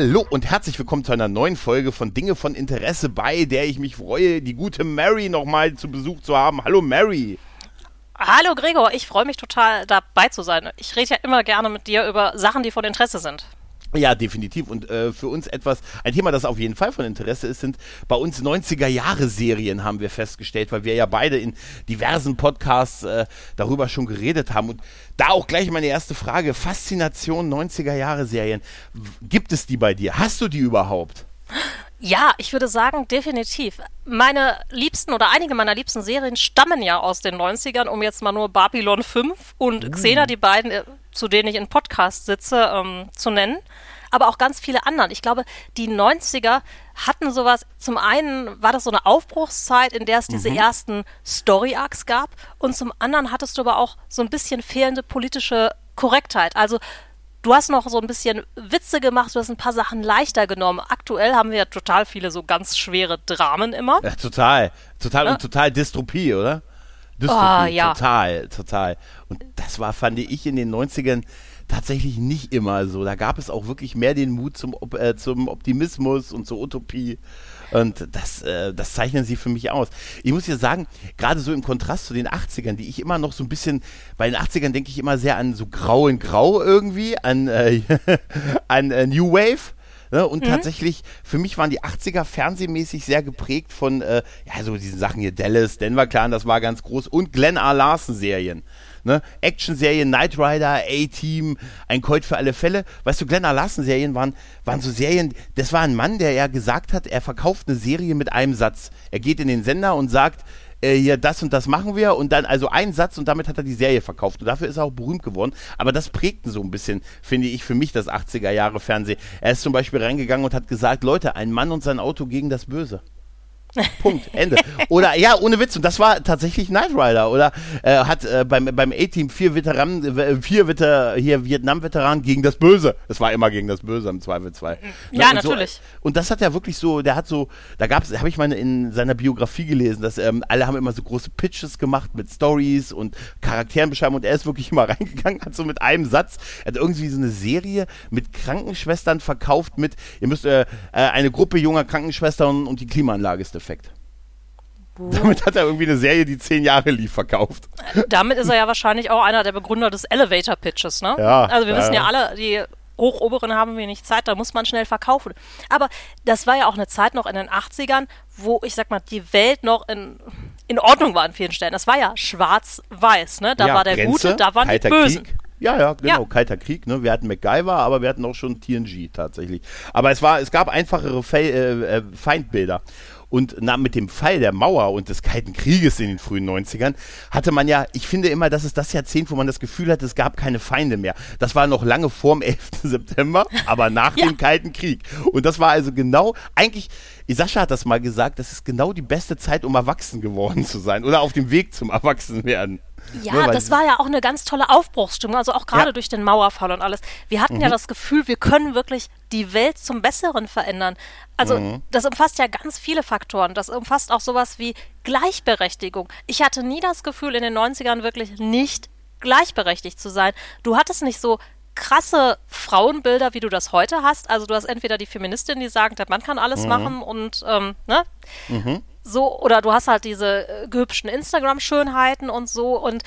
Hallo und herzlich willkommen zu einer neuen Folge von Dinge von Interesse, bei der ich mich freue, die gute Mary nochmal zu Besuch zu haben. Hallo Mary. Hallo Gregor, ich freue mich total dabei zu sein. Ich rede ja immer gerne mit dir über Sachen, die von Interesse sind. Ja, definitiv. Und äh, für uns etwas, ein Thema, das auf jeden Fall von Interesse ist, sind bei uns 90er-Jahre-Serien, haben wir festgestellt, weil wir ja beide in diversen Podcasts äh, darüber schon geredet haben. Und da auch gleich meine erste Frage. Faszination 90er-Jahre-Serien. Gibt es die bei dir? Hast du die überhaupt? Ja, ich würde sagen, definitiv. Meine liebsten oder einige meiner liebsten Serien stammen ja aus den 90ern, um jetzt mal nur Babylon 5 und uh. Xena, die beiden, äh, zu denen ich in Podcast sitze, ähm, zu nennen. Aber auch ganz viele anderen. Ich glaube, die 90er hatten sowas. Zum einen war das so eine Aufbruchszeit, in der es diese mhm. ersten Story-Arcs gab. Und zum anderen hattest du aber auch so ein bisschen fehlende politische Korrektheit. Also Du hast noch so ein bisschen Witze gemacht, du hast ein paar Sachen leichter genommen. Aktuell haben wir ja total viele so ganz schwere Dramen immer. Ja, total. Total ja? und total Dystropie, oder? Dystropie, oh, ja. total, total. Und das war, fand ich, in den 90ern tatsächlich nicht immer so. Da gab es auch wirklich mehr den Mut zum, äh, zum Optimismus und zur Utopie. Und das, äh, das zeichnen sie für mich aus. Ich muss ja sagen, gerade so im Kontrast zu den 80ern, die ich immer noch so ein bisschen, bei den 80ern denke ich immer sehr an so Grau in Grau irgendwie, an, äh, an äh, New Wave. Ne? Und mhm. tatsächlich, für mich waren die 80er fernsehmäßig sehr geprägt von, äh, ja, so diesen Sachen hier, Dallas, Denver Clan, das war ganz groß, und Glenn A. Larson Serien. Ne? Action-Serien, Knight Rider, A-Team, ein Colt für alle Fälle. Weißt du, Glenn Larson-Serien waren, waren so Serien, das war ein Mann, der ja gesagt hat, er verkauft eine Serie mit einem Satz. Er geht in den Sender und sagt, äh, hier das und das machen wir und dann also ein Satz und damit hat er die Serie verkauft und dafür ist er auch berühmt geworden. Aber das prägten so ein bisschen, finde ich, für mich das 80er Jahre Fernsehen. Er ist zum Beispiel reingegangen und hat gesagt, Leute, ein Mann und sein Auto gegen das Böse. Punkt, Ende. Oder ja, ohne Witz, und das war tatsächlich Knight Rider. Oder äh, hat äh, beim, beim A-Team vier Veteranen, äh, vier Veter, hier Vietnam-Veteranen gegen das Böse. Es war immer gegen das Böse im Zweifelsfall. Ja, und natürlich. So, und das hat er wirklich so, der hat so, da gab es, habe ich mal in seiner Biografie gelesen, dass ähm, alle haben immer so große Pitches gemacht mit Stories und Charakterenbeschreibungen und er ist wirklich immer reingegangen, hat so mit einem Satz, er hat irgendwie so eine Serie mit Krankenschwestern verkauft mit, ihr müsst äh, äh eine Gruppe junger Krankenschwestern und die Klimaanlage ist Effekt. Damit hat er irgendwie eine Serie, die zehn Jahre lief, verkauft. Damit ist er ja wahrscheinlich auch einer der Begründer des Elevator Pitches, ne? Ja. Also wir ja. wissen ja alle, die Hochoberen haben wenig Zeit, da muss man schnell verkaufen. Aber das war ja auch eine Zeit noch in den 80ern, wo ich sag mal, die Welt noch in, in Ordnung war an vielen Stellen. Das war ja schwarz-weiß, ne? Da ja, war der Grenze, Gute, da waren die Bösen. Krieg. Ja, ja, genau, ja. kalter Krieg. Ne? Wir hatten MacGyver, aber wir hatten auch schon TNG tatsächlich. Aber es war, es gab einfachere Fe äh, äh Feindbilder. Und na, mit dem Fall der Mauer und des Kalten Krieges in den frühen 90ern hatte man ja, ich finde immer, das ist das Jahrzehnt, wo man das Gefühl hat, es gab keine Feinde mehr. Das war noch lange vor dem 11. September, aber nach ja. dem Kalten Krieg. Und das war also genau, eigentlich, Sascha hat das mal gesagt, das ist genau die beste Zeit, um erwachsen geworden zu sein oder auf dem Weg zum Erwachsenwerden. Ja, Nur, das war ja auch eine ganz tolle Aufbruchsstimmung, also auch gerade ja. durch den Mauerfall und alles. Wir hatten mhm. ja das Gefühl, wir können wirklich die Welt zum Besseren verändern. Also mhm. das umfasst ja ganz viele Faktoren. Das umfasst auch sowas wie Gleichberechtigung. Ich hatte nie das Gefühl, in den 90ern wirklich nicht gleichberechtigt zu sein. Du hattest nicht so krasse Frauenbilder, wie du das heute hast. Also du hast entweder die Feministin, die sagt, der Mann kann alles mhm. machen und ähm, ne? Mhm so, oder du hast halt diese äh, gehübschten Instagram-Schönheiten und so. Und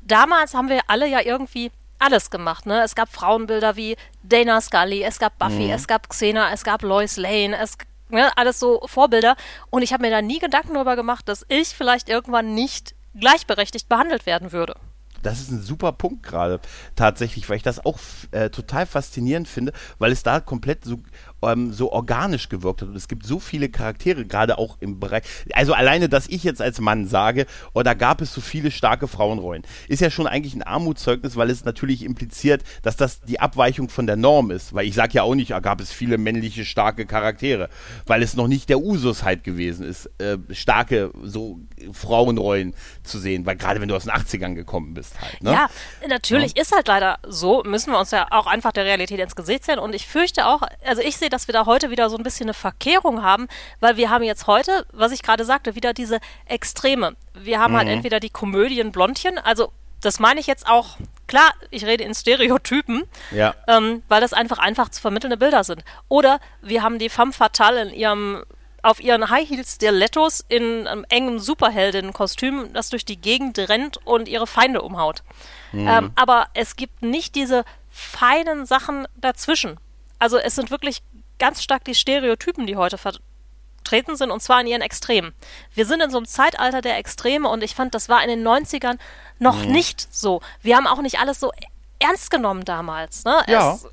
damals haben wir alle ja irgendwie alles gemacht, ne? Es gab Frauenbilder wie Dana Scully, es gab Buffy, mhm. es gab Xena, es gab Lois Lane, es ne, alles so Vorbilder. Und ich habe mir da nie Gedanken darüber gemacht, dass ich vielleicht irgendwann nicht gleichberechtigt behandelt werden würde. Das ist ein super Punkt gerade tatsächlich, weil ich das auch äh, total faszinierend finde, weil es da komplett so ähm, so organisch gewirkt hat. Und es gibt so viele Charaktere, gerade auch im Bereich. Also alleine, dass ich jetzt als Mann sage, oh, da gab es so viele starke Frauenrollen, ist ja schon eigentlich ein Armutszeugnis, weil es natürlich impliziert, dass das die Abweichung von der Norm ist. Weil ich sage ja auch nicht, da ah, gab es viele männliche starke Charaktere, weil es noch nicht der Usus halt gewesen ist, äh, starke so Frauenrollen zu sehen, weil gerade wenn du aus den 80ern gekommen bist halt. Ne? Ja, natürlich ja. ist halt leider so, müssen wir uns ja auch einfach der Realität ins Gesicht sehen und ich fürchte auch, also ich sehe, dass wir da heute wieder so ein bisschen eine Verkehrung haben, weil wir haben jetzt heute, was ich gerade sagte, wieder diese Extreme. Wir haben halt mhm. halt entweder die Komödien Blondchen, also das meine ich jetzt auch, klar, ich rede in Stereotypen, ja. ähm, weil das einfach einfach zu vermittelnde Bilder sind. Oder wir haben die Femme Fatale in ihrem auf ihren High Heels Stilettos in einem engen Superheldinnen-Kostüm, das durch die Gegend rennt und ihre Feinde umhaut. Mhm. Ähm, aber es gibt nicht diese feinen Sachen dazwischen. Also es sind wirklich ganz stark die Stereotypen, die heute vertreten sind, und zwar in ihren Extremen. Wir sind in so einem Zeitalter der Extreme und ich fand, das war in den 90ern noch mhm. nicht so. Wir haben auch nicht alles so ernst genommen damals. Ne? Ja. Es,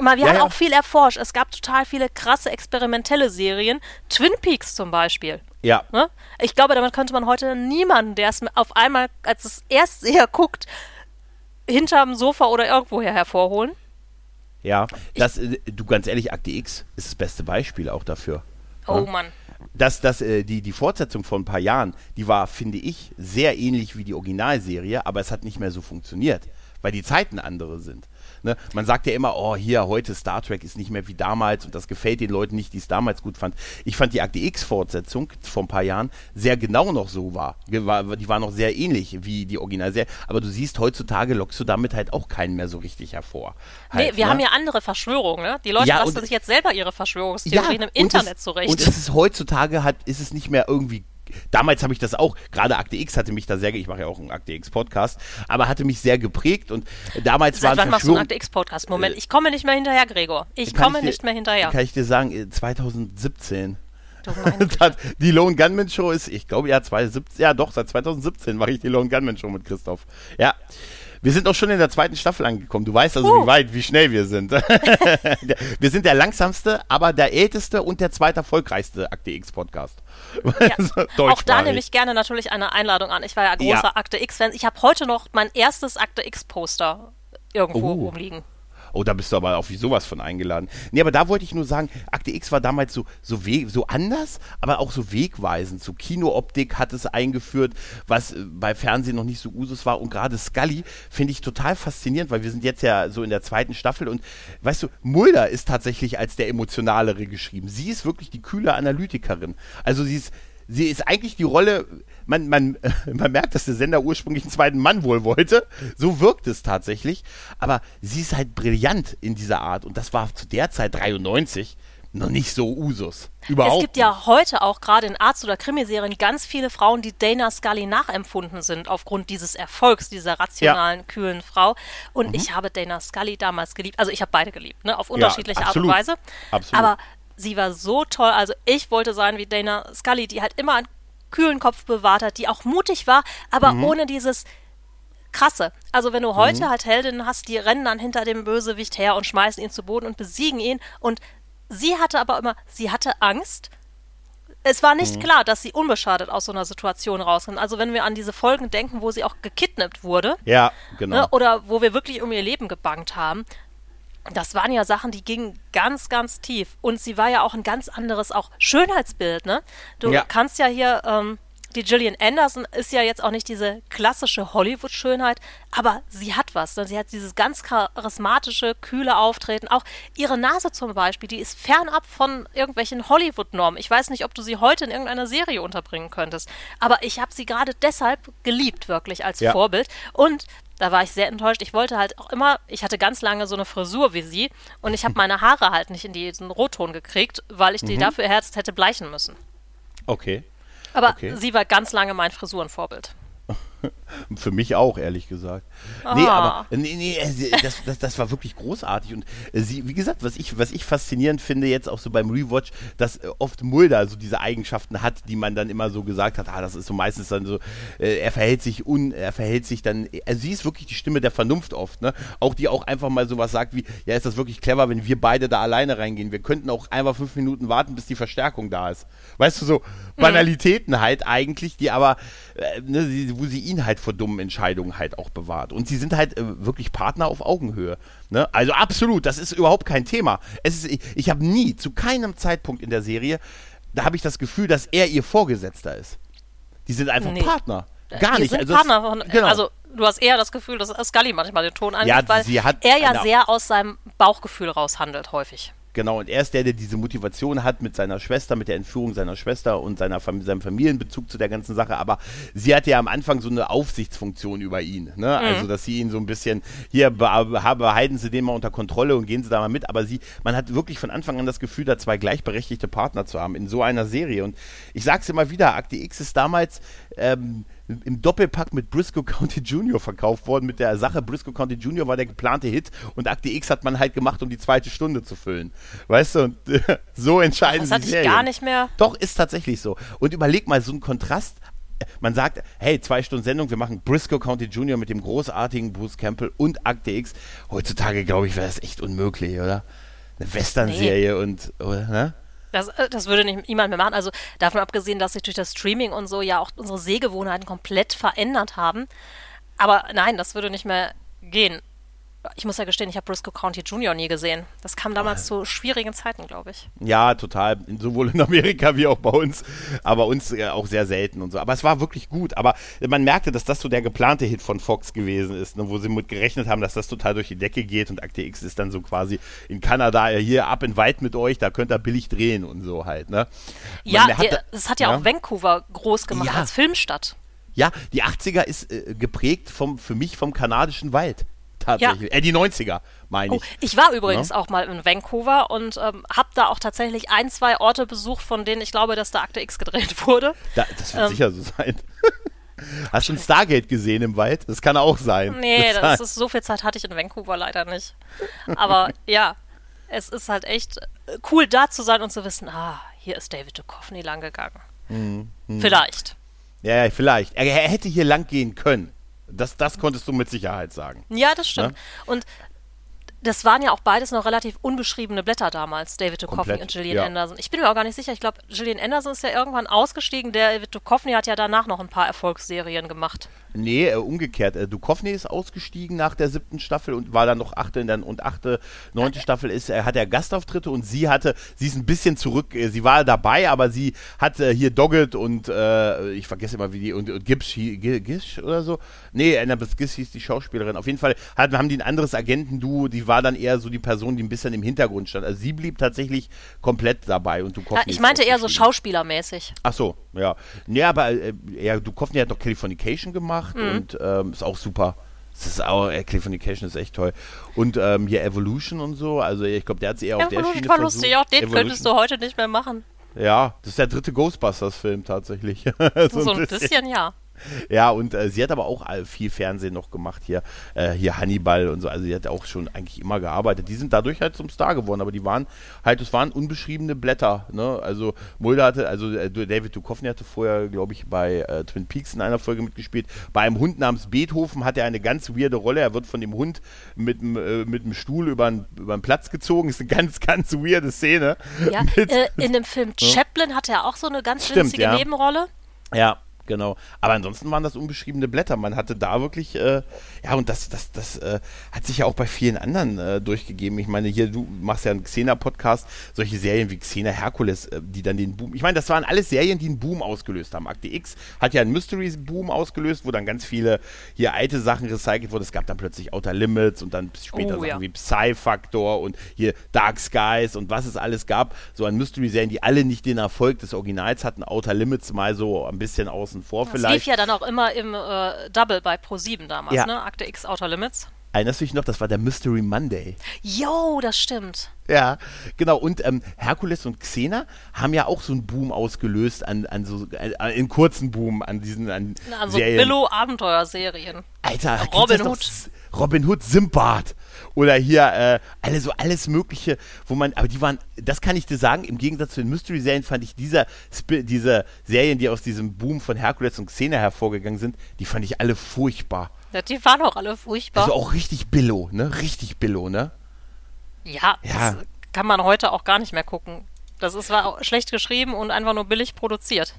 mal, wir ja, haben ja. auch viel erforscht. Es gab total viele krasse experimentelle Serien. Twin Peaks zum Beispiel. Ja. Ne? Ich glaube, damit könnte man heute niemanden, der es auf einmal als es Erstseher guckt, hinterm Sofa oder irgendwoher hervorholen. Ja, das, ich, äh, du ganz ehrlich, Akte X ist das beste Beispiel auch dafür. Oh ja? Mann. Dass das, äh, die, die Fortsetzung von ein paar Jahren, die war, finde ich, sehr ähnlich wie die Originalserie, aber es hat nicht mehr so funktioniert, weil die Zeiten andere sind. Ne? Man sagt ja immer, oh, hier, heute Star Trek ist nicht mehr wie damals und das gefällt den Leuten nicht, die es damals gut fanden. Ich fand die Akte X-Fortsetzung vor ein paar Jahren sehr genau noch so war. Die war noch sehr ähnlich wie die Originalserie. Aber du siehst, heutzutage lockst du damit halt auch keinen mehr so richtig hervor. Halt, nee, wir ne? haben ja andere Verschwörungen. Ne? Die Leute ja, lassen sich jetzt selber ihre Verschwörungstheorien ja, im Internet es, zurecht. Und es ist heutzutage hat, ist es nicht mehr irgendwie damals habe ich das auch, gerade Akte X hatte mich da sehr, ich mache ja auch einen Akte X Podcast, aber hatte mich sehr geprägt und damals Seit wann machst du einen Akte X Podcast? Moment, ich komme nicht mehr hinterher, Gregor. Ich komme ich dir, nicht mehr hinterher. Kann ich dir sagen, 2017. die Lone Gunman Show ist, ich glaube, ja, 2017, ja doch, seit 2017 mache ich die Lone Gunman Show mit Christoph. Ja. Wir sind auch schon in der zweiten Staffel angekommen. Du weißt also, uh. wie weit, wie schnell wir sind. wir sind der langsamste, aber der älteste und der zweiterfolgreichste Akte X Podcast. Ja. auch da nehme ich gerne natürlich eine Einladung an. Ich war ja großer ja. Akte X-Fan. Ich habe heute noch mein erstes Akte X-Poster irgendwo oh. rumliegen. Oh, da bist du aber auf wie sowas von eingeladen. Nee, aber da wollte ich nur sagen, Akte X war damals so, so, so anders, aber auch so wegweisend. So Kinooptik hat es eingeführt, was äh, bei Fernsehen noch nicht so Usus war. Und gerade Scully finde ich total faszinierend, weil wir sind jetzt ja so in der zweiten Staffel und weißt du, Mulder ist tatsächlich als der emotionalere geschrieben. Sie ist wirklich die kühle Analytikerin. Also sie ist, sie ist eigentlich die Rolle, man, man, man merkt, dass der Sender ursprünglich einen zweiten Mann wohl wollte. So wirkt es tatsächlich. Aber sie ist halt brillant in dieser Art. Und das war zu der Zeit 93 noch nicht so Usus. Überhaupt es gibt nicht. ja heute auch gerade in Arzt- oder Krimiserien ganz viele Frauen, die Dana Scully nachempfunden sind aufgrund dieses Erfolgs dieser rationalen, ja. kühlen Frau. Und mhm. ich habe Dana Scully damals geliebt. Also ich habe beide geliebt, ne? auf unterschiedliche ja, Art und Weise. Absolut. Aber sie war so toll. Also ich wollte sein wie Dana Scully, die halt immer einen kühlen Kopf bewahrt hat, die auch mutig war, aber mhm. ohne dieses krasse. Also wenn du heute mhm. halt Heldinnen hast, die rennen dann hinter dem Bösewicht her und schmeißen ihn zu Boden und besiegen ihn. Und sie hatte aber immer, sie hatte Angst. Es war nicht mhm. klar, dass sie unbeschadet aus so einer Situation rauskommt. Also wenn wir an diese Folgen denken, wo sie auch gekidnappt wurde. Ja, genau. Ne, oder wo wir wirklich um ihr Leben gebangt haben, das waren ja Sachen, die gingen ganz, ganz tief. Und sie war ja auch ein ganz anderes auch Schönheitsbild, ne? Du ja. kannst ja hier, ähm, die Gillian Anderson ist ja jetzt auch nicht diese klassische Hollywood-Schönheit, aber sie hat was. Ne? Sie hat dieses ganz charismatische, kühle Auftreten. Auch ihre Nase zum Beispiel, die ist fernab von irgendwelchen Hollywood-Normen. Ich weiß nicht, ob du sie heute in irgendeiner Serie unterbringen könntest, aber ich habe sie gerade deshalb geliebt, wirklich als ja. Vorbild. Und da war ich sehr enttäuscht. Ich wollte halt auch immer, ich hatte ganz lange so eine Frisur wie sie und ich habe meine Haare halt nicht in diesen Rotton gekriegt, weil ich die mhm. dafür erst hätte bleichen müssen. Okay. Aber okay. sie war ganz lange mein Frisurenvorbild. Für mich auch, ehrlich gesagt. Ah. Nee, aber nee, nee, das, das, das war wirklich großartig. Und äh, sie, wie gesagt, was ich, was ich faszinierend finde, jetzt auch so beim Rewatch, dass äh, oft Mulder so diese Eigenschaften hat, die man dann immer so gesagt hat, ah, das ist so meistens dann so, äh, er verhält sich un, er verhält sich dann, also sie ist wirklich die Stimme der Vernunft oft, ne? Auch die auch einfach mal sowas sagt wie, ja, ist das wirklich clever, wenn wir beide da alleine reingehen? Wir könnten auch einfach fünf Minuten warten, bis die Verstärkung da ist. Weißt du, so Banalitäten halt eigentlich, die aber, äh, ne, wo sie ihn halt vor dummen Entscheidungen halt auch bewahrt. Und sie sind halt äh, wirklich Partner auf Augenhöhe. Ne? Also absolut, das ist überhaupt kein Thema. Es ist, ich, ich habe nie, zu keinem Zeitpunkt in der Serie, da habe ich das Gefühl, dass er ihr Vorgesetzter ist. Die sind einfach nee. Partner. Gar die nicht. Sind also, Partner von, genau. also du hast eher das Gefühl, dass Scully manchmal den Ton angibt, ja, weil er ja sehr aus seinem Bauchgefühl raushandelt, häufig. Genau, und er ist der, der diese Motivation hat mit seiner Schwester, mit der Entführung seiner Schwester und seiner, seinem Familienbezug zu der ganzen Sache. Aber sie hatte ja am Anfang so eine Aufsichtsfunktion über ihn. Ne? Mhm. Also, dass sie ihn so ein bisschen, hier behalten Sie den mal unter Kontrolle und gehen Sie da mal mit. Aber sie, man hat wirklich von Anfang an das Gefühl, da zwei gleichberechtigte Partner zu haben in so einer Serie. Und ich sag's immer wieder, Akte X ist damals. Ähm, im Doppelpack mit Briscoe County Jr. verkauft worden mit der Sache, Briscoe County Jr. war der geplante Hit und Akte X hat man halt gemacht, um die zweite Stunde zu füllen. Weißt du, und so entscheiden sie Das hatte ich gar nicht mehr. Doch, ist tatsächlich so. Und überleg mal, so ein Kontrast, man sagt, hey, zwei Stunden Sendung, wir machen Briscoe County Jr. mit dem großartigen Bruce Campbell und Akte X. Heutzutage, glaube ich, wäre das echt unmöglich, oder? Eine Western-Serie nee. und, oder, ne? Das, äh, das würde nicht niemand mehr machen. Also davon abgesehen, dass sich durch das Streaming und so ja auch unsere Sehgewohnheiten komplett verändert haben. Aber nein, das würde nicht mehr gehen ich muss ja gestehen, ich habe Briscoe County Junior nie gesehen. Das kam damals zu schwierigen Zeiten, glaube ich. Ja, total. Sowohl in Amerika wie auch bei uns. Aber uns äh, auch sehr selten und so. Aber es war wirklich gut. Aber man merkte, dass das so der geplante Hit von Fox gewesen ist, ne, wo sie mit gerechnet haben, dass das total durch die Decke geht. Und Akte X ist dann so quasi in Kanada, äh, hier ab in Wald mit euch, da könnt ihr billig drehen und so halt. Ne? Ja, es hat ja, ja, auch Vancouver groß gemacht ja. als Filmstadt. Ja, die 80er ist äh, geprägt vom, für mich vom kanadischen Wald tatsächlich. Ja. Äh, die 90er, meine ich. Oh, ich war übrigens ja? auch mal in Vancouver und ähm, habe da auch tatsächlich ein, zwei Orte besucht, von denen ich glaube, dass da Akte X gedreht wurde. Da, das wird ähm, sicher so sein. Hast du ein Stargate gesehen im Wald? Das kann auch sein. Nee, das, das ist, so viel Zeit hatte ich in Vancouver leider nicht. Aber ja, es ist halt echt äh, cool da zu sein und zu wissen, ah, hier ist David Duchovny lang gegangen. Mhm. Vielleicht. Ja, ja, vielleicht. Er, er hätte hier lang gehen können. Das, das konntest du mit Sicherheit sagen. Ja, das stimmt. Ja? Und das waren ja auch beides noch relativ unbeschriebene Blätter damals, David Duchovny und Gillian ja. Anderson. Ich bin mir auch gar nicht sicher. Ich glaube, Gillian Anderson ist ja irgendwann ausgestiegen. David Duchovny hat ja danach noch ein paar Erfolgsserien gemacht. Nee, äh, umgekehrt. Äh, Duchovny ist ausgestiegen nach der siebten Staffel und war dann noch achte dann, und achte, neunte Staffel ist, er hat er Gastauftritte und sie hatte, sie ist ein bisschen zurück, äh, sie war dabei, aber sie hat äh, hier Doggett und äh, ich vergesse immer wie die und, und Gibbs, Gish oder so. Nee, Annabeth Gish hieß die Schauspielerin. Auf jeden Fall hat, haben die ein anderes Agentenduo, die war dann eher so die Person, die ein bisschen im Hintergrund stand. Also sie blieb tatsächlich komplett dabei und Duchovny. Ja, ich meinte eher so schauspielermäßig. Ach so, ja. Nee, aber äh, ja, Duchovny hat noch Californication gemacht mhm. und ähm, ist auch super. Das ist auch, äh, Californication ist echt toll. Und ähm, hier Evolution und so, also ich glaube, der hat sie eher auf der Schiene war lustig, auch den Evolution. könntest du heute nicht mehr machen. Ja, das ist der dritte Ghostbusters-Film tatsächlich. so, so, ein bisschen, bisschen ja. Ja, und äh, sie hat aber auch viel Fernsehen noch gemacht hier. Äh, hier Hannibal und so. Also sie hat auch schon eigentlich immer gearbeitet. Die sind dadurch halt zum Star geworden, aber die waren halt, es waren unbeschriebene Blätter. Ne? Also Mulder hatte, also äh, David Duchovny hatte vorher, glaube ich, bei äh, Twin Peaks in einer Folge mitgespielt. Bei einem Hund namens Beethoven hat er eine ganz weirde Rolle. Er wird von dem Hund mit, äh, mit dem Stuhl über den Platz gezogen. Ist eine ganz, ganz weirde Szene. Ja, mit, äh, in dem Film Chaplin hatte er auch so eine ganz Stimmt, winzige ja. Nebenrolle. Ja, genau. Aber ansonsten waren das unbeschriebene Blätter. Man hatte da wirklich, äh, ja, und das, das, das äh, hat sich ja auch bei vielen anderen äh, durchgegeben. Ich meine, hier, du machst ja einen Xena-Podcast, solche Serien wie Xena Herkules, äh, die dann den Boom, ich meine, das waren alles Serien, die einen Boom ausgelöst haben. Akte X hat ja einen Mystery-Boom ausgelöst, wo dann ganz viele hier alte Sachen recycelt wurden. Es gab dann plötzlich Outer Limits und dann später oh, Sachen ja. wie Psy-Factor und hier Dark Skies und was es alles gab. So an Mystery-Serien, die alle nicht den Erfolg des Originals hatten. Outer Limits mal so ein bisschen außen vor das vielleicht. lief ja dann auch immer im äh, Double bei Pro7 damals, ja. ne? Akte X Outer Limits. Erinnerst du dich noch? Das war der Mystery Monday. Jo, das stimmt. Ja, genau. Und ähm, Herkules und Xena haben ja auch so einen Boom ausgelöst an, an so äh, in kurzen Boom an diesen an also Serien. Billo-Abenteuerserien. Alter, Robin Hood. Robin Hood Simbad oder hier äh, alle so alles Mögliche, wo man, aber die waren, das kann ich dir sagen, im Gegensatz zu den Mystery-Serien fand ich dieser, diese Serien, die aus diesem Boom von Herkules und Xena hervorgegangen sind, die fand ich alle furchtbar. Ja, die waren auch alle furchtbar. Also auch richtig Billo, ne? Richtig Billo, ne? Ja, ja. das kann man heute auch gar nicht mehr gucken. Das ist, war schlecht geschrieben und einfach nur billig produziert.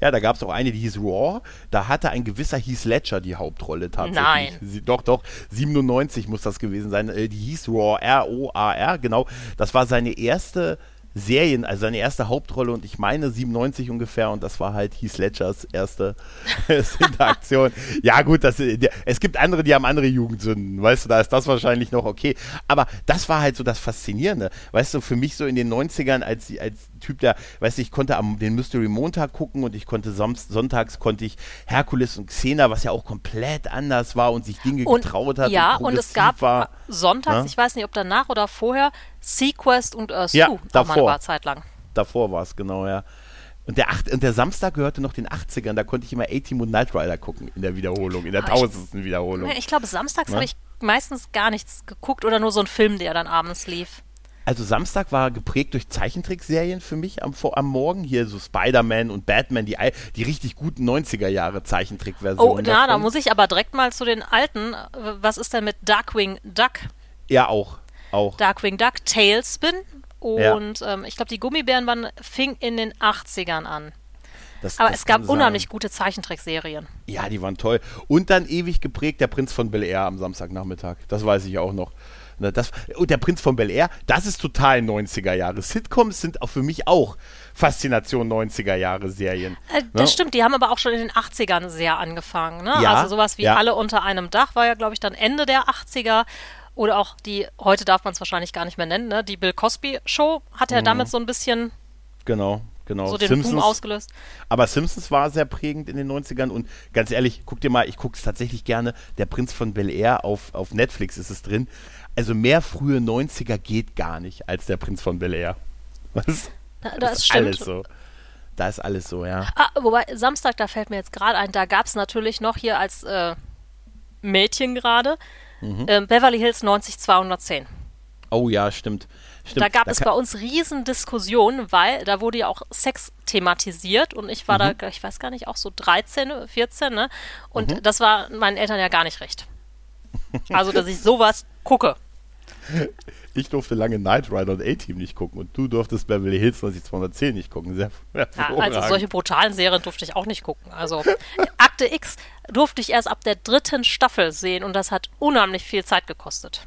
Ja, da gab es auch eine, die hieß Raw. Da hatte ein gewisser Heath Ledger die Hauptrolle tatsächlich. Nein. Sie, doch, doch. 97 muss das gewesen sein. Äh, die hieß Raw, R-O-A-R, genau. Das war seine erste Serien, also seine erste Hauptrolle und ich meine 97 ungefähr und das war halt Heath Ledgers erste Interaktion. ja gut, das, es gibt andere, die haben andere Jugendsünden, weißt du, da ist das wahrscheinlich noch okay. Aber das war halt so das Faszinierende, weißt du, für mich so in den 90ern als, als Typ, der, weißt du, ich konnte am den Mystery Montag gucken und ich konnte sonntags konnte ich Herkules und Xena, was ja auch komplett anders war und sich Dinge und, getraut hat. Ja, und, und es gab war, sonntags, ja? ich weiß nicht, ob danach oder vorher, Sequest und Earth ja, 2. Davor. War Zeit lang. Davor war es, genau, ja. Und der, acht, und der Samstag gehörte noch den 80ern, da konnte ich immer A-Team und Knight Rider gucken in der Wiederholung, in der tausendsten Wiederholung. Ich glaube, samstags ja? habe ich meistens gar nichts geguckt oder nur so einen Film, der dann abends lief. Also Samstag war geprägt durch Zeichentrickserien für mich am, am Morgen. Hier so Spider-Man und Batman, die, die richtig guten 90er Jahre Zeichentrickversionen. Oh, na, da muss ich aber direkt mal zu den alten. Was ist denn mit Darkwing Duck? Ja, auch. auch. Darkwing Duck, Tailspin und ja. ähm, ich glaube, die Gummibären waren, fing in den 80ern an. Das, Aber das es gab unheimlich sein. gute Zeichentrickserien. Ja, die waren toll. Und dann ewig geprägt der Prinz von Bel Air am Samstagnachmittag. Das weiß ich auch noch. Ne, das, und der Prinz von Bel Air, das ist total 90er Jahre. Sitcoms sind auch für mich auch Faszination 90er Jahre Serien. Äh, das ne? stimmt, die haben aber auch schon in den 80ern sehr angefangen. Ne? Ja, also sowas wie ja. Alle unter einem Dach war ja, glaube ich, dann Ende der 80er. Oder auch die, heute darf man es wahrscheinlich gar nicht mehr nennen, ne? die Bill Cosby Show hat ja mhm. damit so ein bisschen genau, genau. so den Simpsons, Boom ausgelöst. Aber Simpsons war sehr prägend in den 90ern und ganz ehrlich, guck dir mal, ich gucke es tatsächlich gerne, der Prinz von Bel Air auf, auf Netflix ist es drin also mehr frühe 90er geht gar nicht als der Prinz von Bel Air. Was? Da, das, das ist stimmt. alles so. Da ist alles so, ja. Ah, wobei, Samstag, da fällt mir jetzt gerade ein, da gab es natürlich noch hier als äh, Mädchen gerade mhm. äh, Beverly Hills 90210. Oh ja, stimmt. Stimmt. Da gab da es bei uns riesen Diskussionen, weil da wurde ja auch Sex thematisiert und ich war mhm. da, ich weiß gar nicht, auch so 13, 14, ne? Und mhm. das war meinen Eltern ja gar nicht recht. Also, dass ich sowas gucke. Ich durfte lange Knight Rider und A-Team nicht gucken und du durftest Beverly Hills 90210 nicht gucken. Sehr ja, also solche brutalen Serien durfte ich auch nicht gucken. Also Akte X durfte ich erst ab der dritten Staffel sehen und das hat unheimlich viel Zeit gekostet.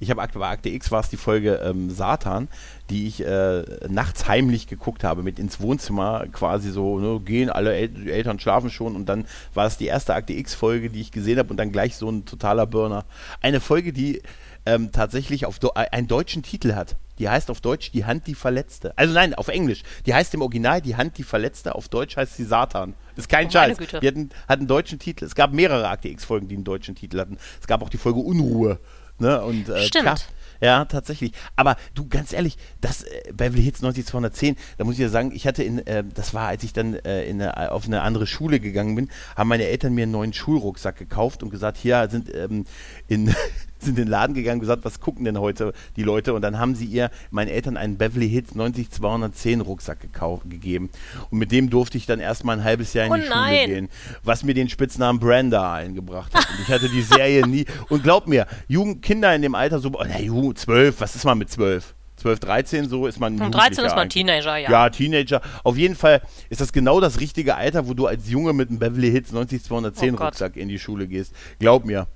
Ich habe bei Akte X war es die Folge ähm, Satan, die ich äh, nachts heimlich geguckt habe, mit ins Wohnzimmer quasi so, ne, gehen, alle El Eltern schlafen schon und dann war es die erste Akte X-Folge, die ich gesehen habe und dann gleich so ein totaler Burner. Eine Folge, die ähm, tatsächlich auf Do einen deutschen Titel hat. Die heißt auf Deutsch Die Hand, die Verletzte. Also nein, auf Englisch. Die heißt im Original Die Hand, die Verletzte. Auf Deutsch heißt sie Satan. Ist kein oh, Scheiß. Die hatten, hatten einen deutschen Titel. Es gab mehrere Akte X-Folgen, die einen deutschen Titel hatten. Es gab auch die Folge Unruhe. Ne? Und, äh, Stimmt. Klar, ja, tatsächlich. Aber du, ganz ehrlich, das äh, Beverly Hills 90210, da muss ich ja sagen, ich hatte in, äh, das war, als ich dann äh, in eine, auf eine andere Schule gegangen bin, haben meine Eltern mir einen neuen Schulrucksack gekauft und gesagt, hier sind ähm, in sind in den Laden gegangen und gesagt, was gucken denn heute die Leute? Und dann haben sie ihr, meinen Eltern, einen Beverly Hills 90210 Rucksack gekauft, gegeben. Und mit dem durfte ich dann erstmal ein halbes Jahr in oh die nein. Schule gehen, was mir den Spitznamen Brenda eingebracht hat. Und ich hatte die Serie nie. Und glaub mir, Jugend, Kinder in dem Alter so, oh, na, Jugend, 12, was ist man mit 12? 12, 13, so ist man. Und 13 ist man Teenager, ja. Ja, Teenager. Auf jeden Fall ist das genau das richtige Alter, wo du als Junge mit einem Beverly Hills 90210 oh Rucksack in die Schule gehst. Glaub mir.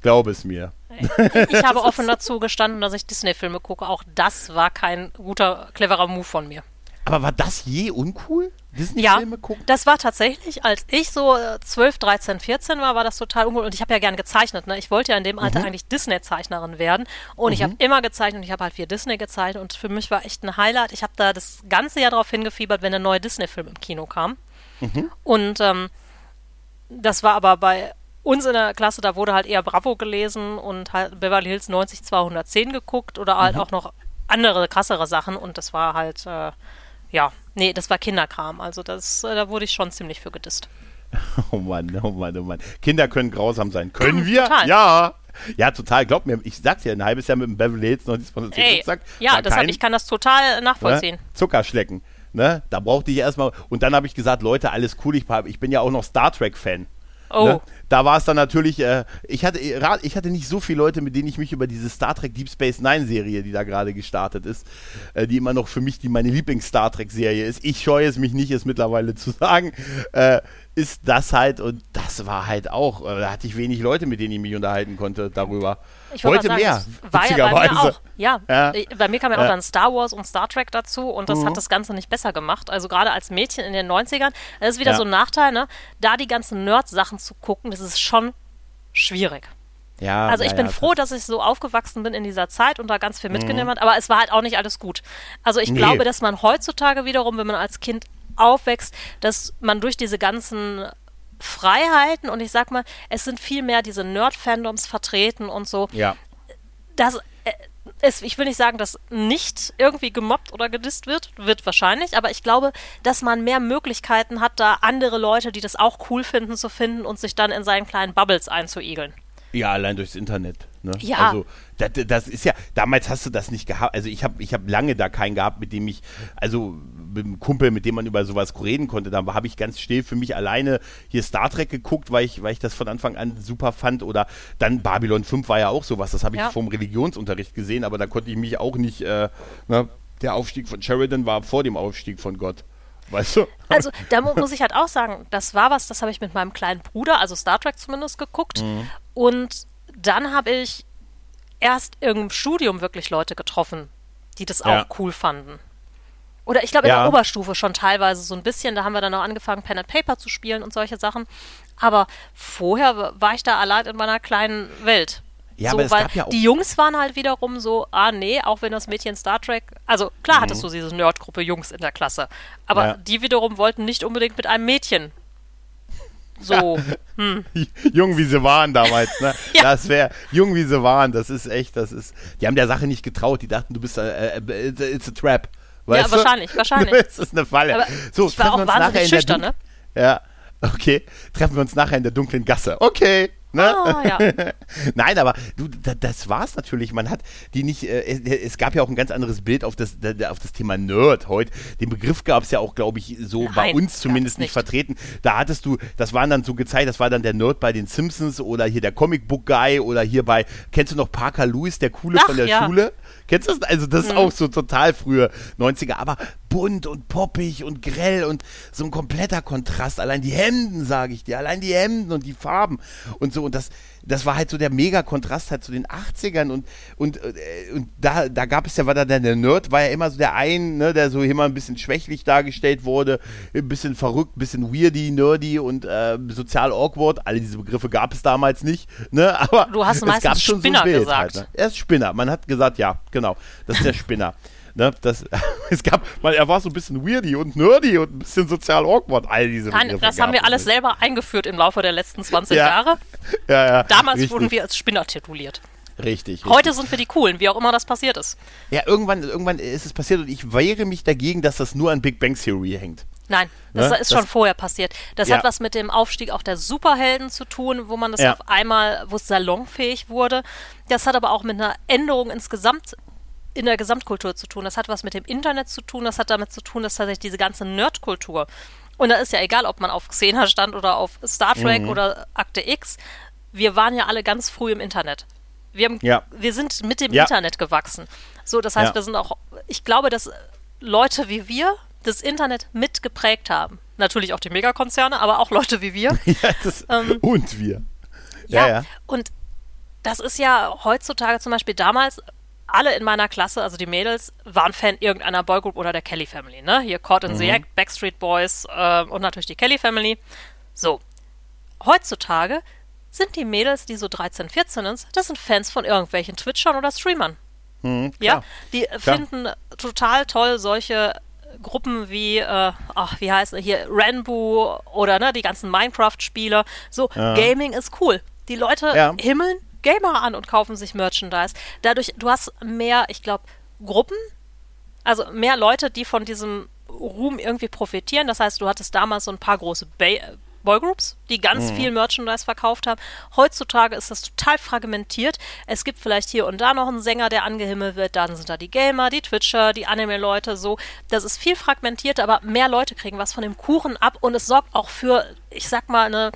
Glaub es mir. Ich habe offen dazu gestanden, dass ich Disney-Filme gucke. Auch das war kein guter, cleverer Move von mir. Aber war das je uncool? Disney-Filme ja, gucken? Das war tatsächlich, als ich so 12, 13, 14 war, war das total uncool. Und ich habe ja gern gezeichnet. Ne? Ich wollte ja in dem Alter mhm. eigentlich Disney-Zeichnerin werden. Und mhm. ich habe immer gezeichnet und ich habe halt viel Disney gezeichnet. Und für mich war echt ein Highlight. Ich habe da das ganze Jahr darauf hingefiebert, wenn ein neuer Disney-Film im Kino kam. Mhm. Und ähm, das war aber bei uns in der Klasse, da wurde halt eher Bravo gelesen und halt Beverly Hills 90 210 geguckt oder halt mhm. auch noch andere krassere Sachen und das war halt, äh, ja, nee, das war Kinderkram. Also das, äh, da wurde ich schon ziemlich für gedisst. Oh Mann, oh Mann, oh Mann. Kinder können grausam sein. Können wir? Total. Ja. Ja, total. Glaub mir, ich sag's ja, ein halbes Jahr mit dem Beverly Hills 90 210 Ey, Ja, deshalb, ich kann das total nachvollziehen. Ne? Zuckerschlecken. Ne? Da brauchte ich erstmal. Und dann habe ich gesagt, Leute, alles cool. Ich, ich bin ja auch noch Star Trek-Fan. Oh. Ne? Da war es dann natürlich, äh, ich, hatte, ich hatte nicht so viele Leute, mit denen ich mich über diese Star Trek Deep Space Nine Serie, die da gerade gestartet ist, äh, die immer noch für mich die meine Lieblings-Star Trek-Serie ist. Ich scheue es mich nicht, es mittlerweile zu sagen. Äh, ist das halt, und das war halt auch, äh, da hatte ich wenig Leute, mit denen ich mich unterhalten konnte darüber. Ich Heute sagen, mehr, war ja bei mir auch. Ja, ja. bei mir kam ja auch dann Star Wars und Star Trek dazu und das mhm. hat das Ganze nicht besser gemacht. Also gerade als Mädchen in den 90ern, das ist wieder ja. so ein Nachteil, ne? Da die ganzen Nerd-Sachen zu gucken, das ist schon schwierig. Ja, also ich bin ja, froh, dass ich so aufgewachsen bin in dieser Zeit und da ganz viel mitgenommen mhm. hat, aber es war halt auch nicht alles gut. Also ich nee. glaube, dass man heutzutage wiederum, wenn man als Kind aufwächst, dass man durch diese ganzen Freiheiten und ich sag mal, es sind viel mehr diese Nerd-Fandoms vertreten und so. Ja. Das äh, ist, ich will nicht sagen, dass nicht irgendwie gemobbt oder gedisst wird, wird wahrscheinlich, aber ich glaube, dass man mehr Möglichkeiten hat, da andere Leute, die das auch cool finden, zu finden und sich dann in seinen kleinen Bubbles einzuigeln. Ja, allein durchs Internet. Ne? Ja. Also das, das, ist ja, damals hast du das nicht gehabt. Also ich habe ich hab lange da keinen gehabt, mit dem ich, also mit einem Kumpel, mit dem man über sowas reden konnte. Da habe ich ganz still für mich alleine hier Star Trek geguckt, weil ich, weil ich das von Anfang an super fand. Oder dann Babylon 5 war ja auch sowas. Das habe ich ja. vom Religionsunterricht gesehen, aber da konnte ich mich auch nicht, äh, ne? der Aufstieg von Sheridan war vor dem Aufstieg von Gott. Weißt du? Also, da muss ich halt auch sagen, das war was, das habe ich mit meinem kleinen Bruder, also Star Trek zumindest, geguckt. Mhm. Und dann habe ich erst im Studium wirklich Leute getroffen, die das ja. auch cool fanden. Oder ich glaube in ja. der Oberstufe schon teilweise so ein bisschen. Da haben wir dann auch angefangen, Pen and Paper zu spielen und solche Sachen. Aber vorher war ich da allein in meiner kleinen Welt. Ja, so, aber weil ja die Jungs waren halt wiederum so, ah nee, auch wenn das Mädchen Star Trek, also klar mhm. hattest du diese Nerdgruppe Jungs in der Klasse, aber ja. die wiederum wollten nicht unbedingt mit einem Mädchen so. Hm. Jung wie sie waren damals, ne? ja. Das wäre, jung wie sie waren, das ist echt, das ist, die haben der Sache nicht getraut, die dachten, du bist, äh, äh, it's a trap. Weißt ja, wahrscheinlich, du? wahrscheinlich. Das ist eine Falle. Aber so, ich war auch wahnsinnig schüchtern, ne? Ja, okay. Treffen wir uns nachher in der dunklen Gasse. Okay. Ne? Ah, ja. Nein, aber du, das war's natürlich. Man hat die nicht, äh, es gab ja auch ein ganz anderes Bild auf das, auf das Thema Nerd heute. Den Begriff gab es ja auch, glaube ich, so Nein, bei uns zumindest nicht. nicht vertreten. Da hattest du, das waren dann so gezeigt, das war dann der Nerd bei den Simpsons oder hier der Comicbook Guy oder hier bei, kennst du noch Parker Lewis, der Coole Ach, von der ja. Schule? Kennst du das? Also das ist mhm. auch so total frühe 90er, aber bunt und poppig und grell und so ein kompletter Kontrast. Allein die Hemden, sage ich dir, allein die Hemden und die Farben und so. Und das, das war halt so der Mega-Kontrast halt zu den 80ern und, und, äh, und da, da gab es ja, war da der Nerd, war ja immer so der ein, ne, der so immer ein bisschen schwächlich dargestellt wurde, ein bisschen verrückt, ein bisschen weirdy, nerdy und äh, sozial awkward. Alle diese Begriffe gab es damals nicht, ne, aber du hast es gab schon Spinner so Bild gesagt. Halt, ne? Er ist Spinner, man hat gesagt, ja, genau, das ist der Spinner. Ne, das, es gab, man, er war so ein bisschen weirdy und nerdy und ein bisschen sozial awkward. All diese Nein, das haben wir alles nicht. selber eingeführt im Laufe der letzten 20 ja. Jahre. Ja, ja. Damals richtig. wurden wir als Spinner tituliert. Richtig, Heute sind wir die Coolen, wie auch immer das passiert ist. Ja, irgendwann, irgendwann ist es passiert und ich wehre mich dagegen, dass das nur an Big Bang Theory hängt. Nein, das ne? ist schon das, vorher passiert. Das ja. hat was mit dem Aufstieg auch der Superhelden zu tun, wo man das ja. auf einmal, wo es salonfähig wurde. Das hat aber auch mit einer Änderung insgesamt in der Gesamtkultur zu tun. Das hat was mit dem Internet zu tun. Das hat damit zu tun, dass tatsächlich diese ganze Nerdkultur und da ist ja egal, ob man auf Xena stand oder auf Star Trek mhm. oder Akte X. Wir waren ja alle ganz früh im Internet. Wir, haben, ja. wir sind mit dem ja. Internet gewachsen. So, das heißt, ja. wir sind auch, ich glaube, dass Leute wie wir das Internet mitgeprägt haben. Natürlich auch die Megakonzerne, aber auch Leute wie wir. ja, das, ähm, und wir. Ja, und das ist ja heutzutage zum Beispiel damals alle in meiner Klasse, also die Mädels, waren Fan irgendeiner Boygroup oder der Kelly Family, ne? Hier Caught in mhm. the Act, Backstreet Boys äh, und natürlich die Kelly Family. So. Heutzutage sind die Mädels, die so 13, 14 sind, das sind Fans von irgendwelchen Twitchern oder Streamern. Mhm, ja, die klar. finden total toll solche Gruppen wie, äh, ach, wie heißt es hier, Ranboo oder ne, die ganzen Minecraft-Spiele. So, ja. Gaming ist cool. Die Leute ja. himmeln Gamer an und kaufen sich Merchandise. Dadurch, du hast mehr, ich glaube, Gruppen, also mehr Leute, die von diesem Ruhm irgendwie profitieren. Das heißt, du hattest damals so ein paar große ba Boygroups, die ganz mhm. viel Merchandise verkauft haben. Heutzutage ist das total fragmentiert. Es gibt vielleicht hier und da noch einen Sänger, der angehimmelt wird. Dann sind da die Gamer, die Twitcher, die Anime-Leute, so. Das ist viel fragmentiert, aber mehr Leute kriegen was von dem Kuchen ab und es sorgt auch für, ich sag mal, eine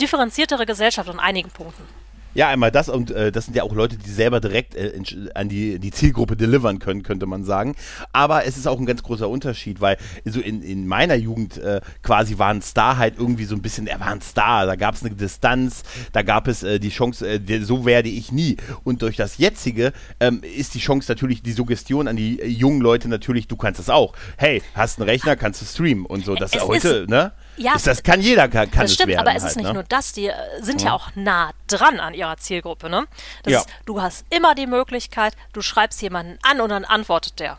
differenziertere Gesellschaft an einigen Punkten. Ja, einmal das und äh, das sind ja auch Leute, die selber direkt äh, in, an die, die Zielgruppe delivern können, könnte man sagen. Aber es ist auch ein ganz großer Unterschied, weil so in, in meiner Jugend äh, quasi war ein Star halt irgendwie so ein bisschen, er war ein Star, da gab es eine Distanz, da gab es äh, die Chance, äh, so werde ich nie. Und durch das jetzige ähm, ist die Chance natürlich, die Suggestion an die äh, jungen Leute natürlich, du kannst es auch. Hey, hast einen Rechner, kannst du streamen und so. Das es heute, ne? Ja, ist das kann jeder kann, kann das stimmt, werden, aber es halt, ist nicht ne? nur das, die äh, sind ja. ja. auch nah dran an ihrer Zielgruppe, ne? Das ja. ist, du hast immer die Möglichkeit, du schreibst jemanden an und dann antwortet der.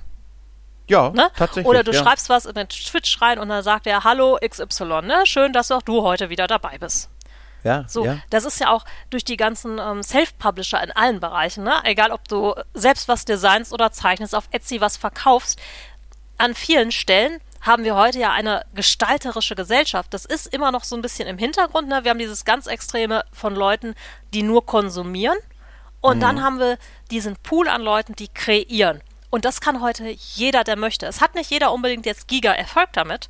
Ja, ne? tatsächlich. Oder du ja. schreibst was in den Twitch rein und dann sagt er, hallo XY, ne? Schön, dass auch du heute wieder dabei bist. Ja, so, ja. das ist ja auch durch die ganzen ähm, Self-Publisher in allen Bereichen, ne? Egal, ob du selbst was designst oder zeichnest, auf Etsy was verkaufst, an vielen Stellen haben wir heute ja eine gestalterische Gesellschaft. Das ist immer noch so ein bisschen im Hintergrund. Ne? Wir haben dieses ganz Extreme von Leuten, die nur konsumieren. Und mhm. dann haben wir diesen Pool an Leuten, die kreieren. Und das kann heute jeder, der möchte. Es hat nicht jeder unbedingt jetzt Giga-Erfolg damit.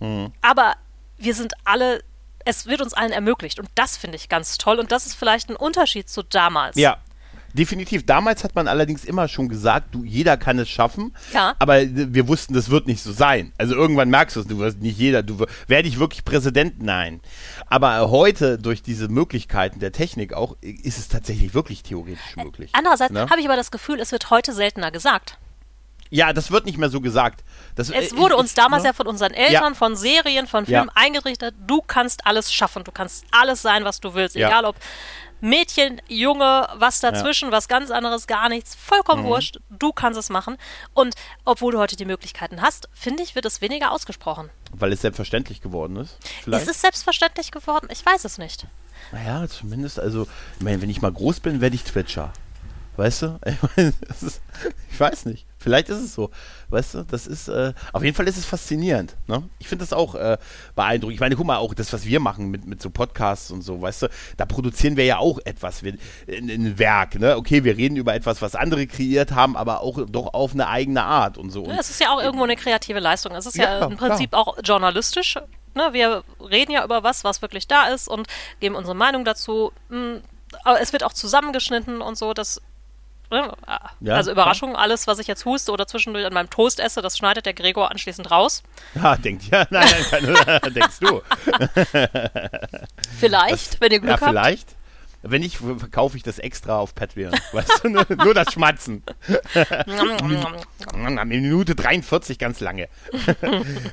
Mhm. Aber wir sind alle, es wird uns allen ermöglicht. Und das finde ich ganz toll. Und das ist vielleicht ein Unterschied zu damals. Ja, Definitiv. Damals hat man allerdings immer schon gesagt, du, jeder kann es schaffen. Ja. Aber wir wussten, das wird nicht so sein. Also irgendwann merkst du es, du wirst nicht jeder, du werde ich wirklich Präsident? Nein. Aber heute, durch diese Möglichkeiten der Technik auch, ist es tatsächlich wirklich theoretisch möglich. Andererseits ne? habe ich aber das Gefühl, es wird heute seltener gesagt. Ja, das wird nicht mehr so gesagt. Das, es wurde ich, uns damals ne? ja von unseren Eltern, ja. von Serien, von Filmen ja. eingerichtet, du kannst alles schaffen, du kannst alles sein, was du willst, egal ob Mädchen, Junge, was dazwischen, ja. was ganz anderes, gar nichts, vollkommen mhm. wurscht. Du kannst es machen. Und obwohl du heute die Möglichkeiten hast, finde ich, wird es weniger ausgesprochen. Weil es selbstverständlich geworden ist? Vielleicht? Ist es selbstverständlich geworden? Ich weiß es nicht. Naja, zumindest, also, ich meine, wenn ich mal groß bin, werde ich Twitcher. Weißt du? Ich, weiß nicht. Vielleicht ist es so. Weißt du, das ist, äh, auf jeden Fall ist es faszinierend. Ne? Ich finde das auch äh, beeindruckend. Ich meine, guck mal, auch das, was wir machen mit, mit so Podcasts und so, weißt du, da produzieren wir ja auch etwas, wir, ein, Werk. Ne? Okay, wir reden über etwas, was andere kreiert haben, aber auch doch auf eine eigene Art und so. Es ist ja auch irgendwo eine kreative Leistung. Es ist ja, ja im Prinzip klar. auch journalistisch. Ne? Wir reden ja über was, was wirklich da ist und geben unsere Meinung dazu. Hm, es wird auch zusammengeschnitten und so. Das? Ja, also Überraschung, alles, was ich jetzt huste oder zwischendurch an meinem Toast esse, das schneidet der Gregor anschließend raus. Ja, denkt ja, nein, nein, nein denkst du. vielleicht, das, wenn ihr Glück ja, habt. vielleicht. Wenn nicht, verkaufe ich das extra auf Patreon. Weißt du, nur, nur das Schmatzen. Minute 43, ganz lange.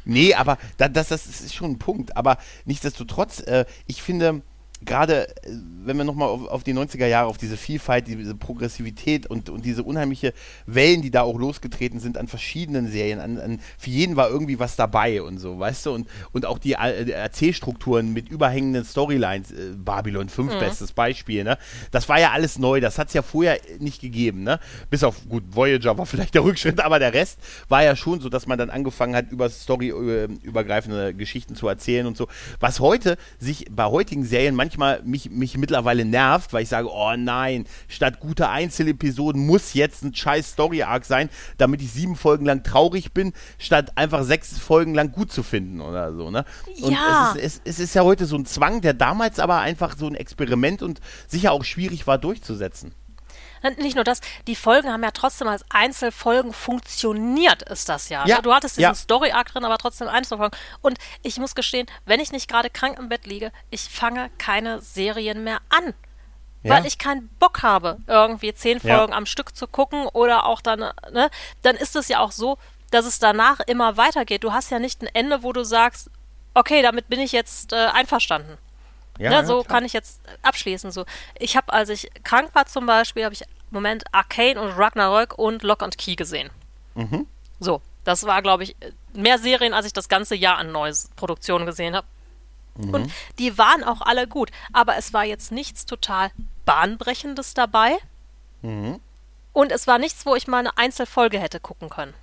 nee, aber das, das, das ist schon ein Punkt. Aber nichtsdestotrotz, äh, ich finde, gerade äh, wenn wir nochmal auf, auf die 90er Jahre, auf diese Vielfalt, diese Progressivität und, und diese unheimliche Wellen, die da auch losgetreten sind an verschiedenen Serien, an, an, für jeden war irgendwie was dabei und so, weißt du, und, und auch die äh, Erzählstrukturen mit überhängenden Storylines, äh, Babylon 5 mhm. bestes Beispiel, ne? Das war ja alles neu, das hat es ja vorher nicht gegeben, ne? Bis auf, gut, Voyager war vielleicht der Rückschritt, aber der Rest war ja schon so, dass man dann angefangen hat, über storyübergreifende Geschichten zu erzählen und so. Was heute sich bei heutigen Serien manchmal manchmal mich, mich mittlerweile nervt, weil ich sage, oh nein, statt guter Einzelepisoden muss jetzt ein scheiß Story-Arc sein, damit ich sieben Folgen lang traurig bin, statt einfach sechs Folgen lang gut zu finden oder so, ne? Und ja. es, ist, es, es ist ja heute so ein Zwang, der damals aber einfach so ein Experiment und sicher auch schwierig war durchzusetzen. Nicht nur das, die Folgen haben ja trotzdem als Einzelfolgen funktioniert, ist das ja. ja du hattest diesen ja. Story-Arc drin, aber trotzdem Einzelfolgen. Und ich muss gestehen, wenn ich nicht gerade krank im Bett liege, ich fange keine Serien mehr an. Ja. Weil ich keinen Bock habe, irgendwie zehn Folgen am Stück zu gucken oder auch dann, ne, dann ist es ja auch so, dass es danach immer weitergeht. Du hast ja nicht ein Ende, wo du sagst, okay, damit bin ich jetzt äh, einverstanden. Ja, ne, so kann ich jetzt abschließen. So, ich habe, als ich krank war zum Beispiel, habe ich im Moment Arcane und Ragnarök und Lock and Key gesehen. Mhm. So, Das war, glaube ich, mehr Serien, als ich das ganze Jahr an neues Produktionen gesehen habe. Mhm. Und die waren auch alle gut. Aber es war jetzt nichts total Bahnbrechendes dabei. Mhm. Und es war nichts, wo ich mal eine Einzelfolge hätte gucken können.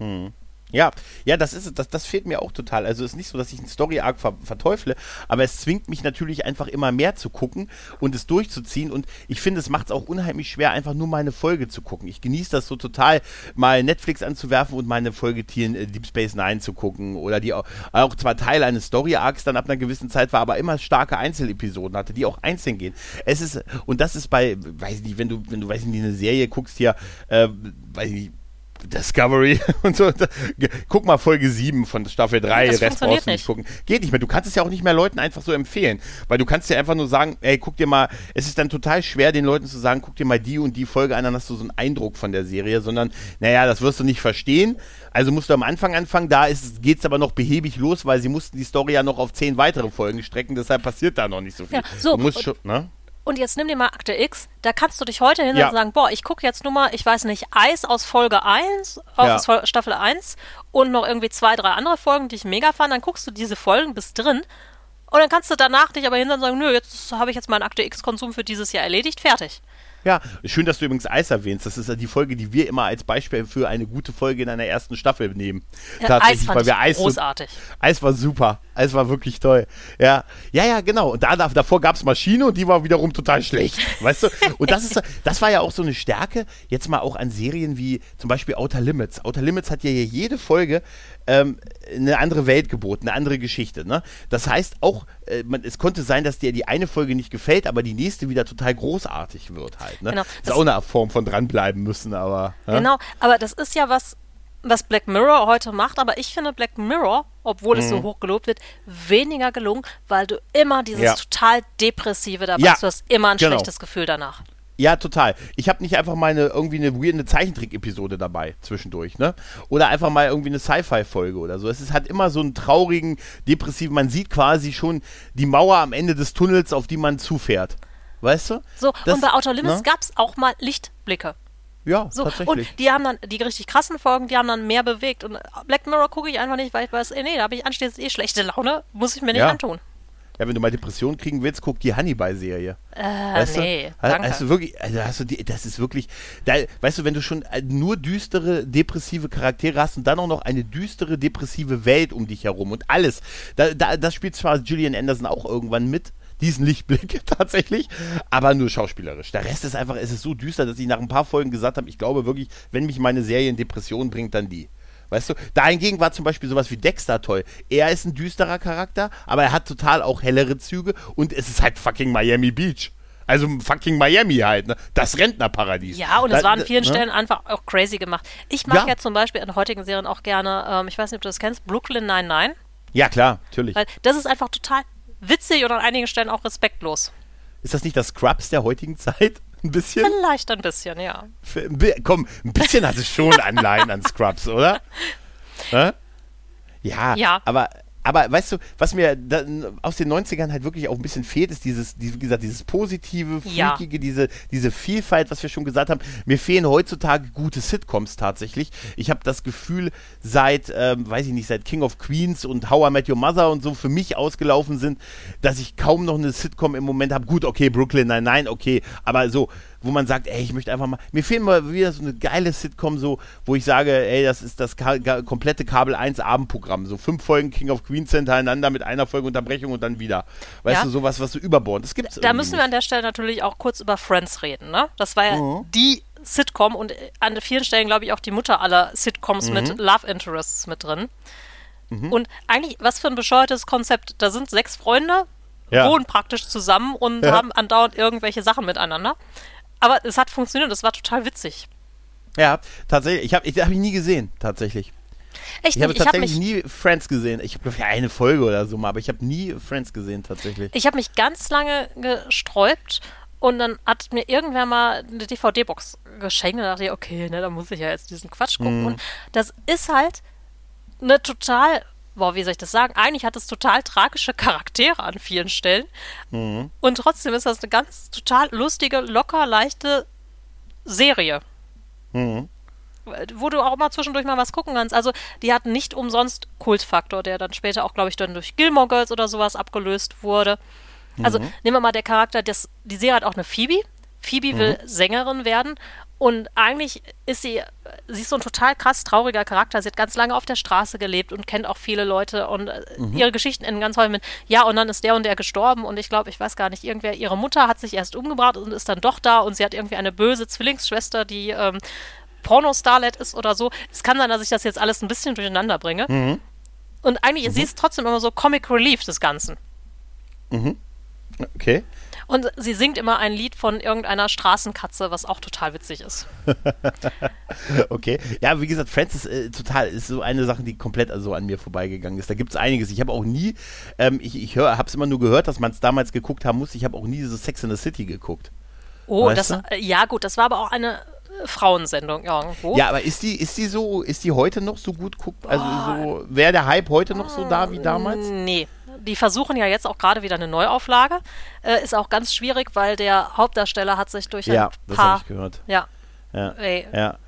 Mhm. Ja, ja, das ist das, das fehlt mir auch total. Also es ist nicht so, dass ich einen Story-Arc ver verteufle, aber es zwingt mich natürlich einfach immer mehr zu gucken und es durchzuziehen. Und ich finde, es macht es auch unheimlich schwer, einfach nur mal eine Folge zu gucken. Ich genieße das so total, mal Netflix anzuwerfen und meine Folge Tieren äh, Deep Space Nine zu gucken. Oder die auch, auch zwar Teil eines Story-Arcs dann ab einer gewissen Zeit war, aber immer starke Einzelepisoden hatte, die auch einzeln gehen. Es ist, und das ist bei, weiß ich nicht, wenn du, wenn du, weiß ich nicht, eine Serie guckst hier, äh, weiß ich nicht, Discovery und so. Guck mal Folge 7 von Staffel 3, das Rest brauchst du nicht gucken. Geht nicht mehr. Du kannst es ja auch nicht mehr Leuten einfach so empfehlen. Weil du kannst ja einfach nur sagen, ey, guck dir mal, es ist dann total schwer, den Leuten zu sagen, guck dir mal die und die Folge an, dann hast du so einen Eindruck von der Serie, sondern, naja, das wirst du nicht verstehen. Also musst du am Anfang anfangen, da geht es aber noch behäbig los, weil sie mussten die Story ja noch auf zehn weitere Folgen strecken, deshalb passiert da noch nicht so viel. Ja, so, du musst schon, ne? Und jetzt nimm dir mal Akte X, da kannst du dich heute hin ja. und sagen, boah, ich gucke jetzt nur mal, ich weiß nicht, Eis aus Folge 1, aus ja. Staffel 1 und noch irgendwie zwei, drei andere Folgen, die ich mega fand, dann guckst du diese Folgen bis drin und dann kannst du danach dich aber hin und sagen, nö, jetzt habe ich jetzt meinen Akte X-Konsum für dieses Jahr erledigt, fertig. Ja, schön, dass du übrigens Eis erwähnst. Das ist ja die Folge, die wir immer als Beispiel für eine gute Folge in einer ersten Staffel nehmen. Ja, Tatsächlich, Eis weil wir Eis großartig. So, Eis war super. Eis war wirklich toll. Ja, ja, ja, genau. Und da, davor gab es Maschine und die war wiederum total schlecht. Weißt du? Und das ist, das war ja auch so eine Stärke. Jetzt mal auch an Serien wie zum Beispiel Outer Limits. Outer Limits hat ja jede Folge ähm, eine andere Welt geboten, eine andere Geschichte. Ne? Das heißt auch, äh, man, es konnte sein, dass dir die eine Folge nicht gefällt, aber die nächste wieder total großartig wird halt. Ne? Genau. Ist das auch eine Form von dranbleiben müssen, aber. Ja? Genau, aber das ist ja was, was Black Mirror heute macht, aber ich finde Black Mirror, obwohl mhm. es so mhm. hoch gelobt wird, weniger gelungen, weil du immer dieses ja. total depressive dabei ja. hast. Du hast immer ein genau. schlechtes Gefühl danach. Ja, total. Ich habe nicht einfach mal eine, irgendwie eine weirde Zeichentrick-Episode dabei zwischendurch, ne? Oder einfach mal irgendwie eine Sci-Fi-Folge oder so. Es ist, hat immer so einen traurigen, depressiven, man sieht quasi schon die Mauer am Ende des Tunnels, auf die man zufährt. Weißt du? So, das, und bei Outer Limits ne? gab es auch mal Lichtblicke. Ja, so, tatsächlich. Und die haben dann, die richtig krassen Folgen, die haben dann mehr bewegt. Und Black Mirror gucke ich einfach nicht, weil ich weiß, ey, nee, da habe ich anschließend eh schlechte Laune, muss ich mir nicht ja. antun. Ja, wenn du mal Depressionen kriegen willst, guck die Hannibal-Serie. Äh, weißt nee, du? danke. Hast du wirklich, also hast du die, das ist wirklich, da, weißt du, wenn du schon äh, nur düstere, depressive Charaktere hast und dann auch noch eine düstere, depressive Welt um dich herum und alles, da, da, das spielt zwar Julian Anderson auch irgendwann mit, diesen Lichtblick tatsächlich, aber nur schauspielerisch. Der Rest ist einfach, es ist so düster, dass ich nach ein paar Folgen gesagt habe, ich glaube wirklich, wenn mich meine Serie in Depression bringt, dann die. Weißt du, dahingegen war zum Beispiel sowas wie Dexter toll. Er ist ein düsterer Charakter, aber er hat total auch hellere Züge und es ist halt fucking Miami Beach. Also fucking Miami halt, ne? Das Rentnerparadies. Ja, und es war an vielen ne? Stellen einfach auch crazy gemacht. Ich mag ja, ja zum Beispiel in heutigen Serien auch gerne, ähm, ich weiß nicht, ob du das kennst, Brooklyn 99. Ja, klar, natürlich. Weil das ist einfach total witzig und an einigen Stellen auch respektlos. Ist das nicht das Scrubs der heutigen Zeit? Ein bisschen? Vielleicht ein bisschen, ja. Komm, ein bisschen hat es schon Anleihen an Scrubs, oder? Ja, ja, aber aber weißt du, was mir da, aus den 90ern halt wirklich auch ein bisschen fehlt, ist dieses, wie gesagt, dieses positive, freakige, ja. diese, diese Vielfalt, was wir schon gesagt haben. Mir fehlen heutzutage gute Sitcoms tatsächlich. Ich habe das Gefühl, seit, ähm, weiß ich nicht, seit King of Queens und How I Met Your Mother und so für mich ausgelaufen sind, dass ich kaum noch eine Sitcom im Moment habe. Gut, okay, Brooklyn, nein, nein, okay, aber so wo man sagt, ey, ich möchte einfach mal, mir fehlt mal wieder so eine geile Sitcom, so, wo ich sage, ey, das ist das ka komplette Kabel 1 Abendprogramm, so fünf Folgen King of Queens hintereinander mit einer Folge Unterbrechung und dann wieder. Weißt ja. du, sowas, was so überbord, das gibt's Da müssen wir an der Stelle natürlich auch kurz über Friends reden, ne? Das war ja mhm. die Sitcom und an vielen Stellen, glaube ich, auch die Mutter aller Sitcoms mhm. mit Love Interests mit drin. Mhm. Und eigentlich, was für ein bescheuertes Konzept. Da sind sechs Freunde, ja. wohnen praktisch zusammen und ja. haben andauernd irgendwelche Sachen miteinander. Aber es hat funktioniert, es war total witzig. Ja, tatsächlich. Ich habe ich hab ihn nie gesehen, tatsächlich. Echt ich habe tatsächlich hab nie Friends gesehen. Ich habe eine Folge oder so mal, aber ich habe nie Friends gesehen tatsächlich. Ich habe mich ganz lange gesträubt und dann hat mir irgendwer mal eine DVD-Box geschenkt und dachte ich, okay, ne, da muss ich ja jetzt diesen Quatsch gucken. Mm. Und das ist halt eine total boah, wie soll ich das sagen? Eigentlich hat es total tragische Charaktere an vielen Stellen. Mhm. Und trotzdem ist das eine ganz total lustige, locker, leichte Serie. Mhm. wo du auch mal zwischendurch mal was gucken kannst. Also die hatten nicht umsonst Kultfaktor, der dann später auch, glaube ich, dann durch Gilmore Girls oder sowas abgelöst wurde. Also mhm. nehmen wir mal der Charakter, das, die Serie hat auch eine Phoebe. Phoebe will mhm. Sängerin werden und eigentlich ist sie, sie ist so ein total krass trauriger Charakter. Sie hat ganz lange auf der Straße gelebt und kennt auch viele Leute und äh, mhm. ihre Geschichten enden ganz häufig mit, ja, und dann ist der und der gestorben und ich glaube, ich weiß gar nicht, irgendwer, ihre Mutter hat sich erst umgebracht und ist dann doch da und sie hat irgendwie eine böse Zwillingsschwester, die ähm, Porno-Starlet ist oder so. Es kann sein, dass ich das jetzt alles ein bisschen durcheinander bringe. Mhm. Und eigentlich, mhm. sie ist trotzdem immer so Comic Relief des Ganzen. Mhm. Okay. Und sie singt immer ein Lied von irgendeiner Straßenkatze, was auch total witzig ist. okay. Ja, wie gesagt, Francis äh, total ist so eine Sache, die komplett also an mir vorbeigegangen ist. Da gibt es einiges. Ich habe auch nie, ähm, ich, ich habe es immer nur gehört, dass man es damals geguckt haben muss. Ich habe auch nie diese Sex in the City geguckt. Oh, weißt das, äh, ja gut, das war aber auch eine äh, Frauensendung irgendwo. Ja, aber ist die, ist die so, ist die heute noch so gut guckt? Also so, wäre der Hype heute noch so da wie damals? Nee, die versuchen ja jetzt auch gerade wieder eine Neuauflage. Äh, ist auch ganz schwierig, weil der Hauptdarsteller hat sich durch ja, ein das paar... Ja, das habe ich gehört. Ja. Ja. Ey. ja.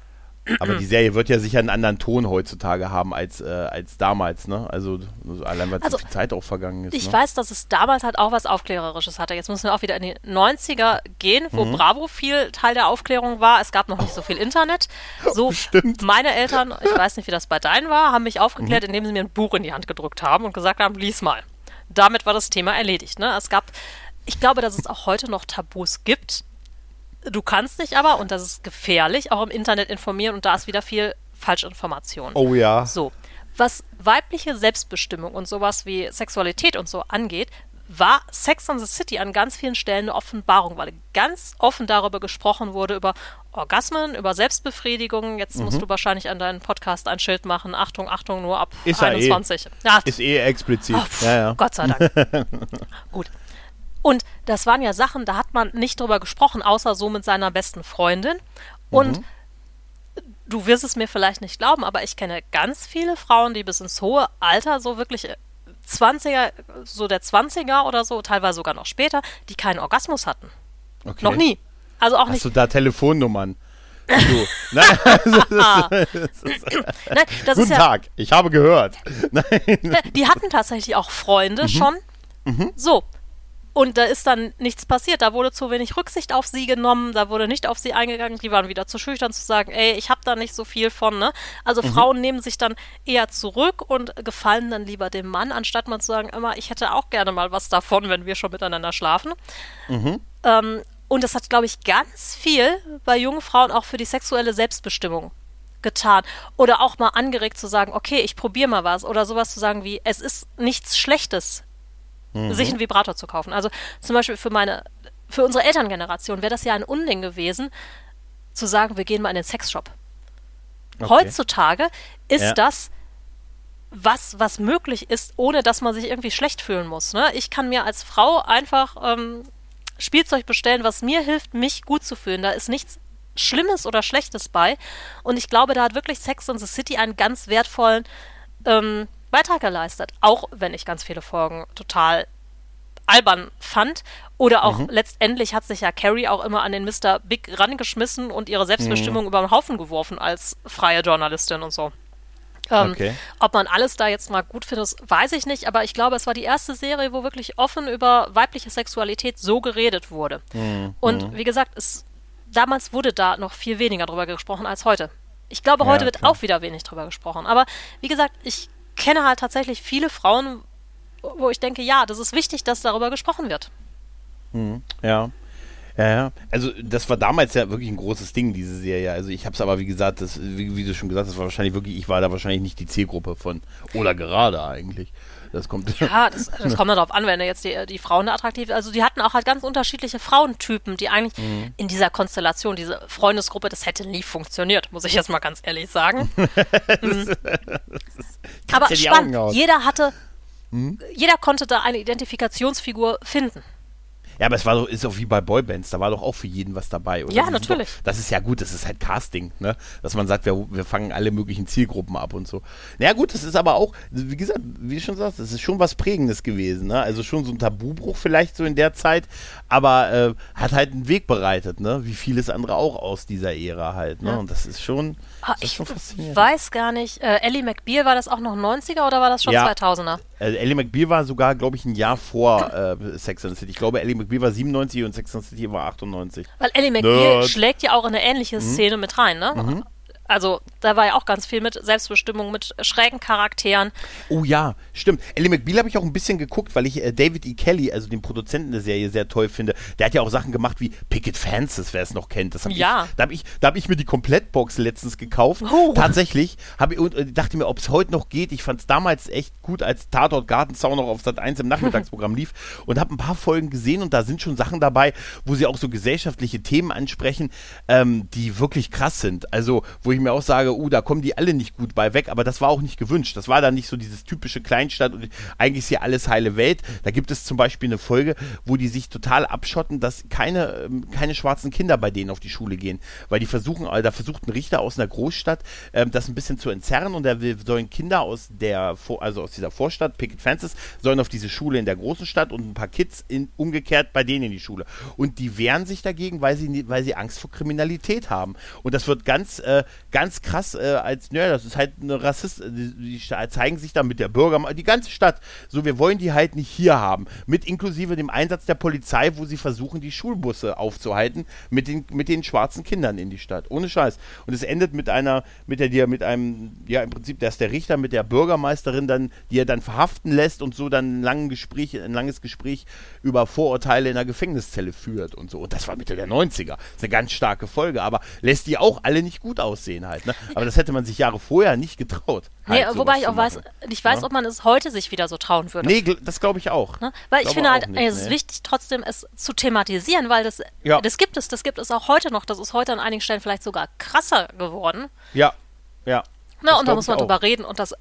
Aber die Serie wird ja sicher einen anderen Ton heutzutage haben als, äh, als damals, ne? Also allein weil also, zu viel Zeit auch vergangen ist. Ich ne? weiß, dass es damals halt auch was Aufklärerisches hatte. Jetzt müssen wir auch wieder in die 90er gehen, wo mhm. Bravo viel Teil der Aufklärung war. Es gab noch nicht so viel Internet. So, Stimmt. meine Eltern, ich weiß nicht, wie das bei deinen war, haben mich aufgeklärt, mhm. indem sie mir ein Buch in die Hand gedrückt haben und gesagt haben, lies mal damit war das Thema erledigt. Ne? Es gab, ich glaube, dass es auch heute noch Tabus gibt. Du kannst dich aber, und das ist gefährlich, auch im Internet informieren und da ist wieder viel Falschinformation. Oh ja. So. Was weibliche Selbstbestimmung und sowas wie Sexualität und so angeht, war Sex on the City an ganz vielen Stellen eine Offenbarung, weil ganz offen darüber gesprochen wurde, über Orgasmen, über Selbstbefriedigung. Jetzt mhm. musst du wahrscheinlich an deinen Podcast ein Schild machen. Achtung, Achtung, nur ab ist 21. Eh, ja. Ist eh explizit. Oh, pff, ja, ja. Gott sei Dank. Gut. Und das waren ja Sachen, da hat man nicht drüber gesprochen, außer so mit seiner besten Freundin. Und mhm. du wirst es mir vielleicht nicht glauben, aber ich kenne ganz viele Frauen, die bis ins hohe Alter so wirklich 20er, so der 20er oder so, teilweise sogar noch später, die keinen Orgasmus hatten. Okay. Noch nie. Also auch Hast nicht. du da Telefonnummern? Du. Nein, Nein, das Guten ja, Tag, ich habe gehört. Nein. Die hatten tatsächlich auch Freunde mhm. schon. Mhm. So, und da ist dann nichts passiert. Da wurde zu wenig Rücksicht auf sie genommen, da wurde nicht auf sie eingegangen. Die waren wieder zu schüchtern zu sagen, ey, ich habe da nicht so viel von. Ne? Also mhm. Frauen nehmen sich dann eher zurück und gefallen dann lieber dem Mann, anstatt man zu sagen, immer, ich hätte auch gerne mal was davon, wenn wir schon miteinander schlafen. Mhm. Ähm, und das hat, glaube ich, ganz viel bei jungen Frauen auch für die sexuelle Selbstbestimmung getan. Oder auch mal angeregt zu sagen, okay, ich probiere mal was. Oder sowas zu sagen wie, es ist nichts Schlechtes, mhm. sich einen Vibrator zu kaufen. Also zum Beispiel für meine, für unsere Elterngeneration wäre das ja ein Unding gewesen, zu sagen, wir gehen mal in den Sexshop. Okay. Heutzutage ist ja. das was, was möglich ist, ohne dass man sich irgendwie schlecht fühlen muss. Ne? Ich kann mir als Frau einfach ähm, Spielzeug bestellen, was mir hilft, mich gut zu fühlen. Da ist nichts Schlimmes oder Schlechtes bei. Und ich glaube, da hat wirklich Sex in the City einen ganz wertvollen ähm, Beitrag geleistet. Auch wenn ich ganz viele Folgen total albern fand. Oder auch mhm. letztendlich hat sich ja Carrie auch immer an den Mr. Big rangeschmissen und ihre Selbstbestimmung mhm. über den Haufen geworfen als freie Journalistin und so. Ähm, okay. Ob man alles da jetzt mal gut findet, weiß ich nicht, aber ich glaube, es war die erste Serie, wo wirklich offen über weibliche Sexualität so geredet wurde. Mhm. Und mhm. wie gesagt, es, damals wurde da noch viel weniger drüber gesprochen als heute. Ich glaube, heute ja, wird auch wieder wenig drüber gesprochen. Aber wie gesagt, ich kenne halt tatsächlich viele Frauen, wo ich denke, ja, das ist wichtig, dass darüber gesprochen wird. Mhm. Ja. Ja, ja. Also das war damals ja wirklich ein großes Ding, diese Serie. Also ich habe es aber, wie gesagt, das, wie, wie, du schon gesagt hast, war wahrscheinlich wirklich, ich war da wahrscheinlich nicht die Zielgruppe von, oder gerade eigentlich. Das kommt. Ja, das, das kommt darauf an, wenn du jetzt die, die Frauen attraktiv, also die hatten auch halt ganz unterschiedliche Frauentypen, die eigentlich mhm. in dieser Konstellation, diese Freundesgruppe, das hätte nie funktioniert, muss ich jetzt mal ganz ehrlich sagen. mhm. Aber spannend, jeder hatte, mhm. jeder konnte da eine Identifikationsfigur finden. Ja, aber es war doch, ist auch wie bei Boybands, da war doch auch für jeden was dabei, oder? Ja, natürlich. Doch, das ist ja gut, das ist halt Casting, ne? Dass man sagt, wir, wir fangen alle möglichen Zielgruppen ab und so. Naja, gut, das ist aber auch, wie gesagt, wie du schon sagst, das ist schon was Prägendes gewesen, ne? Also schon so ein Tabubruch vielleicht so in der Zeit, aber äh, hat halt einen Weg bereitet, ne? Wie vieles andere auch aus dieser Ära halt, ne? Ja. Und das ist schon, ah. Ich weiß gar nicht, äh, Ellie McBeal, war das auch noch 90er oder war das schon ja. 2000er? Äh, Ellie McBeal war sogar, glaube ich, ein Jahr vor äh, Sex and the City. Ich glaube, Ellie McBeal war 97 und Sex and the City war 98. Weil Ellie McBeal Nerd. schlägt ja auch in eine ähnliche mhm. Szene mit rein, ne? Mhm. Also da war ja auch ganz viel mit Selbstbestimmung, mit schrägen Charakteren. Oh ja, stimmt. Ellie McBeal habe ich auch ein bisschen geguckt, weil ich äh, David E. Kelly, also den Produzenten der Serie, sehr toll finde. Der hat ja auch Sachen gemacht wie Picket Fences, wer es noch kennt. Das hab ja. Ich, da habe ich, hab ich mir die Komplettbox letztens gekauft. Oh. Tatsächlich. Ich, und äh, dachte mir, ob es heute noch geht. Ich fand es damals echt gut, als Tatort Gartenzaun noch auf Sat 1 im Nachmittagsprogramm lief. Und habe ein paar Folgen gesehen und da sind schon Sachen dabei, wo sie auch so gesellschaftliche Themen ansprechen, ähm, die wirklich krass sind. Also, wo ich mir auch sage, uh, da kommen die alle nicht gut bei weg, aber das war auch nicht gewünscht. Das war dann nicht so dieses typische Kleinstadt und eigentlich ist hier alles heile Welt. Da gibt es zum Beispiel eine Folge, wo die sich total abschotten, dass keine, ähm, keine schwarzen Kinder bei denen auf die Schule gehen, weil die versuchen, da versucht ein Richter aus einer Großstadt ähm, das ein bisschen zu entzerren und will, sollen Kinder aus der, also aus dieser Vorstadt, Picket Fences, sollen auf diese Schule in der großen Stadt und ein paar Kids in, umgekehrt bei denen in die Schule. Und die wehren sich dagegen, weil sie, weil sie Angst vor Kriminalität haben. Und das wird ganz, äh, ganz krass äh, als, naja, das ist halt eine Rassist, die, die, zeigen sich da mit der Bürger, die ganze Stadt, so, wir wollen die halt nicht hier haben, mit inklusive dem Einsatz der Polizei, wo sie versuchen, die Schulbusse aufzuhalten, mit den, mit den schwarzen Kindern in die Stadt, ohne Scheiß. Und es endet mit einer, mit der, mit einem, ja, im Prinzip, ist der Richter mit der Bürgermeisterin dann, die er dann verhaften lässt und so dann ein, langen Gespräch, ein langes Gespräch über Vorurteile in der Gefängniszelle führt und so. Und das war Mitte der 90er. Das ist eine ganz starke Folge, aber lässt die auch alle nicht gut aussehen halt. Ne? Aber das hätte man sich Jahre vorher nicht getraut. Halt nee, wobei ich auch weiß, ich weiß, ja? ob man es heute sich wieder so trauen würde. Nee, das glaube ich auch. Ne? Weil ich, ich finde halt, nicht, es ist nee. wichtig, trotzdem es zu thematisieren, weil das, ja. das gibt es, das gibt es auch heute noch. Das ist heute an einigen Stellen vielleicht sogar krasser geworden. Ja, ja. Ne, und da muss man drüber reden und das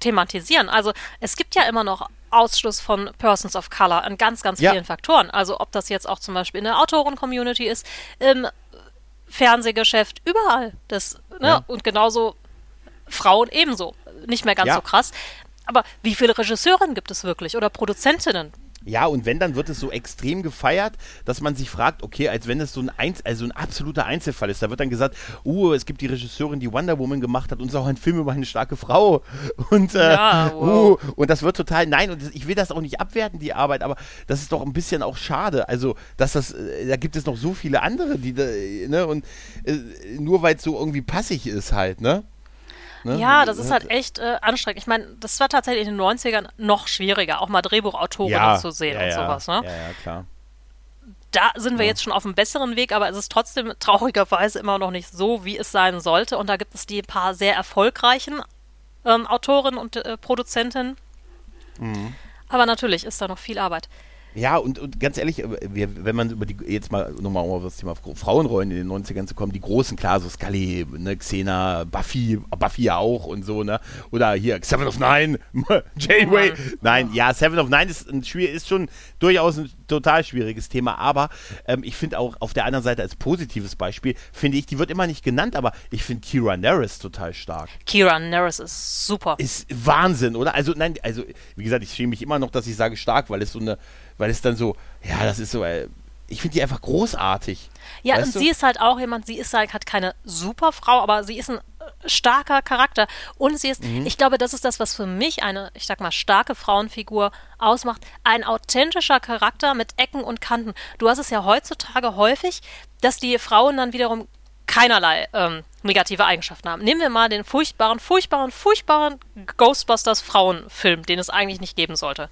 thematisieren. Also es gibt ja immer noch Ausschluss von Persons of Color an ganz, ganz vielen ja. Faktoren. Also ob das jetzt auch zum Beispiel in der Autoren-Community ist, im Fernsehgeschäft, überall. Das, ne? Ja. Und genauso Frauen ebenso. Nicht mehr ganz ja. so krass. Aber wie viele Regisseurinnen gibt es wirklich oder Produzentinnen? Ja, und wenn, dann wird es so extrem gefeiert, dass man sich fragt, okay, als wenn es so ein, Einz also ein absoluter Einzelfall ist. Da wird dann gesagt, uh, es gibt die Regisseurin, die Wonder Woman gemacht hat und es ist auch ein Film über eine starke Frau. Und, äh, ja, wow. uh, und das wird total, nein, und ich will das auch nicht abwerten, die Arbeit, aber das ist doch ein bisschen auch schade. Also, dass das, äh, da gibt es noch so viele andere, die, ne, und äh, nur weil es so irgendwie passig ist halt, ne? Ne? Ja, das ist halt echt äh, anstrengend. Ich meine, das war tatsächlich in den 90ern noch schwieriger, auch mal Drehbuchautoren ja, zu sehen ja, und sowas. Ne? Ja, ja, klar. Da sind wir jetzt schon auf einem besseren Weg, aber es ist trotzdem traurigerweise immer noch nicht so, wie es sein sollte. Und da gibt es die paar sehr erfolgreichen ähm, Autoren und äh, Produzentinnen. Mhm. Aber natürlich ist da noch viel Arbeit. Ja, und, und ganz ehrlich, äh, wir, wenn man über die, jetzt mal nochmal auf das Thema Frauenrollen in den 90ern zu kommen, die großen, klar, so Scully, ne, Xena, Buffy, Buffy ja auch und so, ne? Oder hier, Seven of Nine, Janeway. Nein, ja, Seven of Nine ist, ein, ist schon durchaus ein total schwieriges Thema, aber ähm, ich finde auch auf der anderen Seite als positives Beispiel, finde ich, die wird immer nicht genannt, aber ich finde Kira Nerys total stark. Kira Nerys ist super. Ist Wahnsinn, oder? Also, nein, also, wie gesagt, ich schäme mich immer noch, dass ich sage stark, weil es so eine weil es dann so, ja, das ist so, äh, ich finde die einfach großartig. Ja, und du? sie ist halt auch jemand, sie ist halt, hat keine Superfrau, aber sie ist ein äh, starker Charakter. Und sie ist, mhm. ich glaube, das ist das, was für mich eine, ich sag mal, starke Frauenfigur ausmacht. Ein authentischer Charakter mit Ecken und Kanten. Du hast es ja heutzutage häufig, dass die Frauen dann wiederum keinerlei ähm, negative Eigenschaften haben. Nehmen wir mal den furchtbaren, furchtbaren, furchtbaren Ghostbusters Frauenfilm, den es eigentlich nicht geben sollte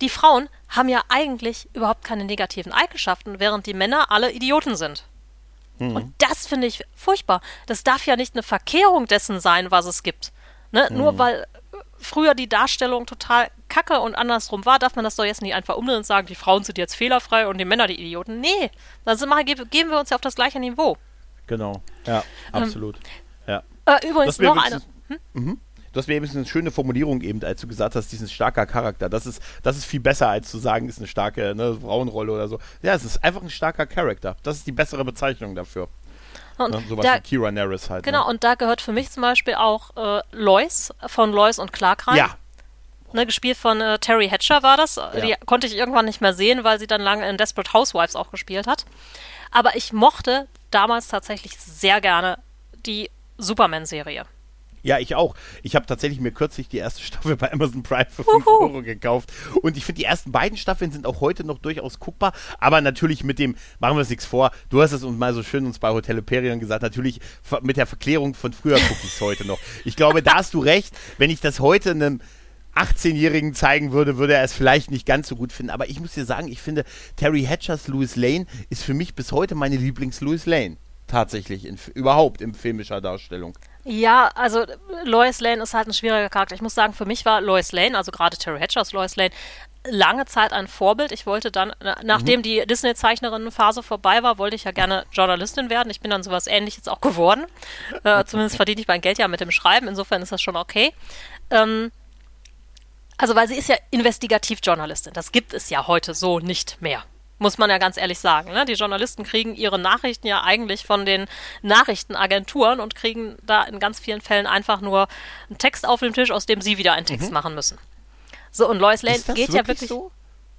die Frauen haben ja eigentlich überhaupt keine negativen Eigenschaften, während die Männer alle Idioten sind. Mhm. Und das finde ich furchtbar. Das darf ja nicht eine Verkehrung dessen sein, was es gibt. Ne? Mhm. Nur weil früher die Darstellung total kacke und andersrum war, darf man das doch jetzt nicht einfach umdrehen und sagen, die Frauen sind jetzt fehlerfrei und die Männer die Idioten. Nee, dann sind geben wir uns ja auf das gleiche Niveau. Genau, ja, ähm, absolut. Ähm, ja. Äh, übrigens noch eine. Hm? Mhm. Du hast mir eben eine schöne Formulierung eben, als du gesagt hast, diesen starker Charakter. Das ist, das ist viel besser, als zu sagen, ist eine starke ne, Frauenrolle oder so. Ja, es ist einfach ein starker Charakter. Das ist die bessere Bezeichnung dafür. Und ne, sowas da, wie Kira Nerys halt. Genau, ne? und da gehört für mich zum Beispiel auch äh, Lois von Lois und Clark rein. Ja. Ne, gespielt von äh, Terry Hatcher war das. Ja. Die konnte ich irgendwann nicht mehr sehen, weil sie dann lange in Desperate Housewives auch gespielt hat. Aber ich mochte damals tatsächlich sehr gerne die Superman-Serie. Ja, ich auch. Ich habe tatsächlich mir kürzlich die erste Staffel bei Amazon Prime für 5 Uhu. Euro gekauft. Und ich finde, die ersten beiden Staffeln sind auch heute noch durchaus guckbar. Aber natürlich mit dem, machen wir uns nichts vor, du hast es uns mal so schön uns bei Hotel Imperium gesagt, natürlich mit der Verklärung von früher gucke ich es heute noch. Ich glaube, da hast du recht. Wenn ich das heute einem 18-Jährigen zeigen würde, würde er es vielleicht nicht ganz so gut finden. Aber ich muss dir sagen, ich finde, Terry Hatchers Louis Lane ist für mich bis heute meine Lieblings-Louis Lane. Tatsächlich, in, überhaupt in filmischer Darstellung. Ja, also Lois Lane ist halt ein schwieriger Charakter. Ich muss sagen, für mich war Lois Lane, also gerade Terry Hatchers Lois Lane, lange Zeit ein Vorbild. Ich wollte dann, nachdem mhm. die Disney-Zeichnerinnenphase vorbei war, wollte ich ja gerne Journalistin werden. Ich bin dann sowas ähnliches auch geworden. Äh, zumindest verdiene ich mein Geld ja mit dem Schreiben. Insofern ist das schon okay. Ähm, also, weil sie ist ja Investigativjournalistin. Das gibt es ja heute so nicht mehr. Muss man ja ganz ehrlich sagen. Ne? Die Journalisten kriegen ihre Nachrichten ja eigentlich von den Nachrichtenagenturen und kriegen da in ganz vielen Fällen einfach nur einen Text auf dem Tisch, aus dem sie wieder einen Text mhm. machen müssen. So, und Lois Lane geht ja wirklich. So?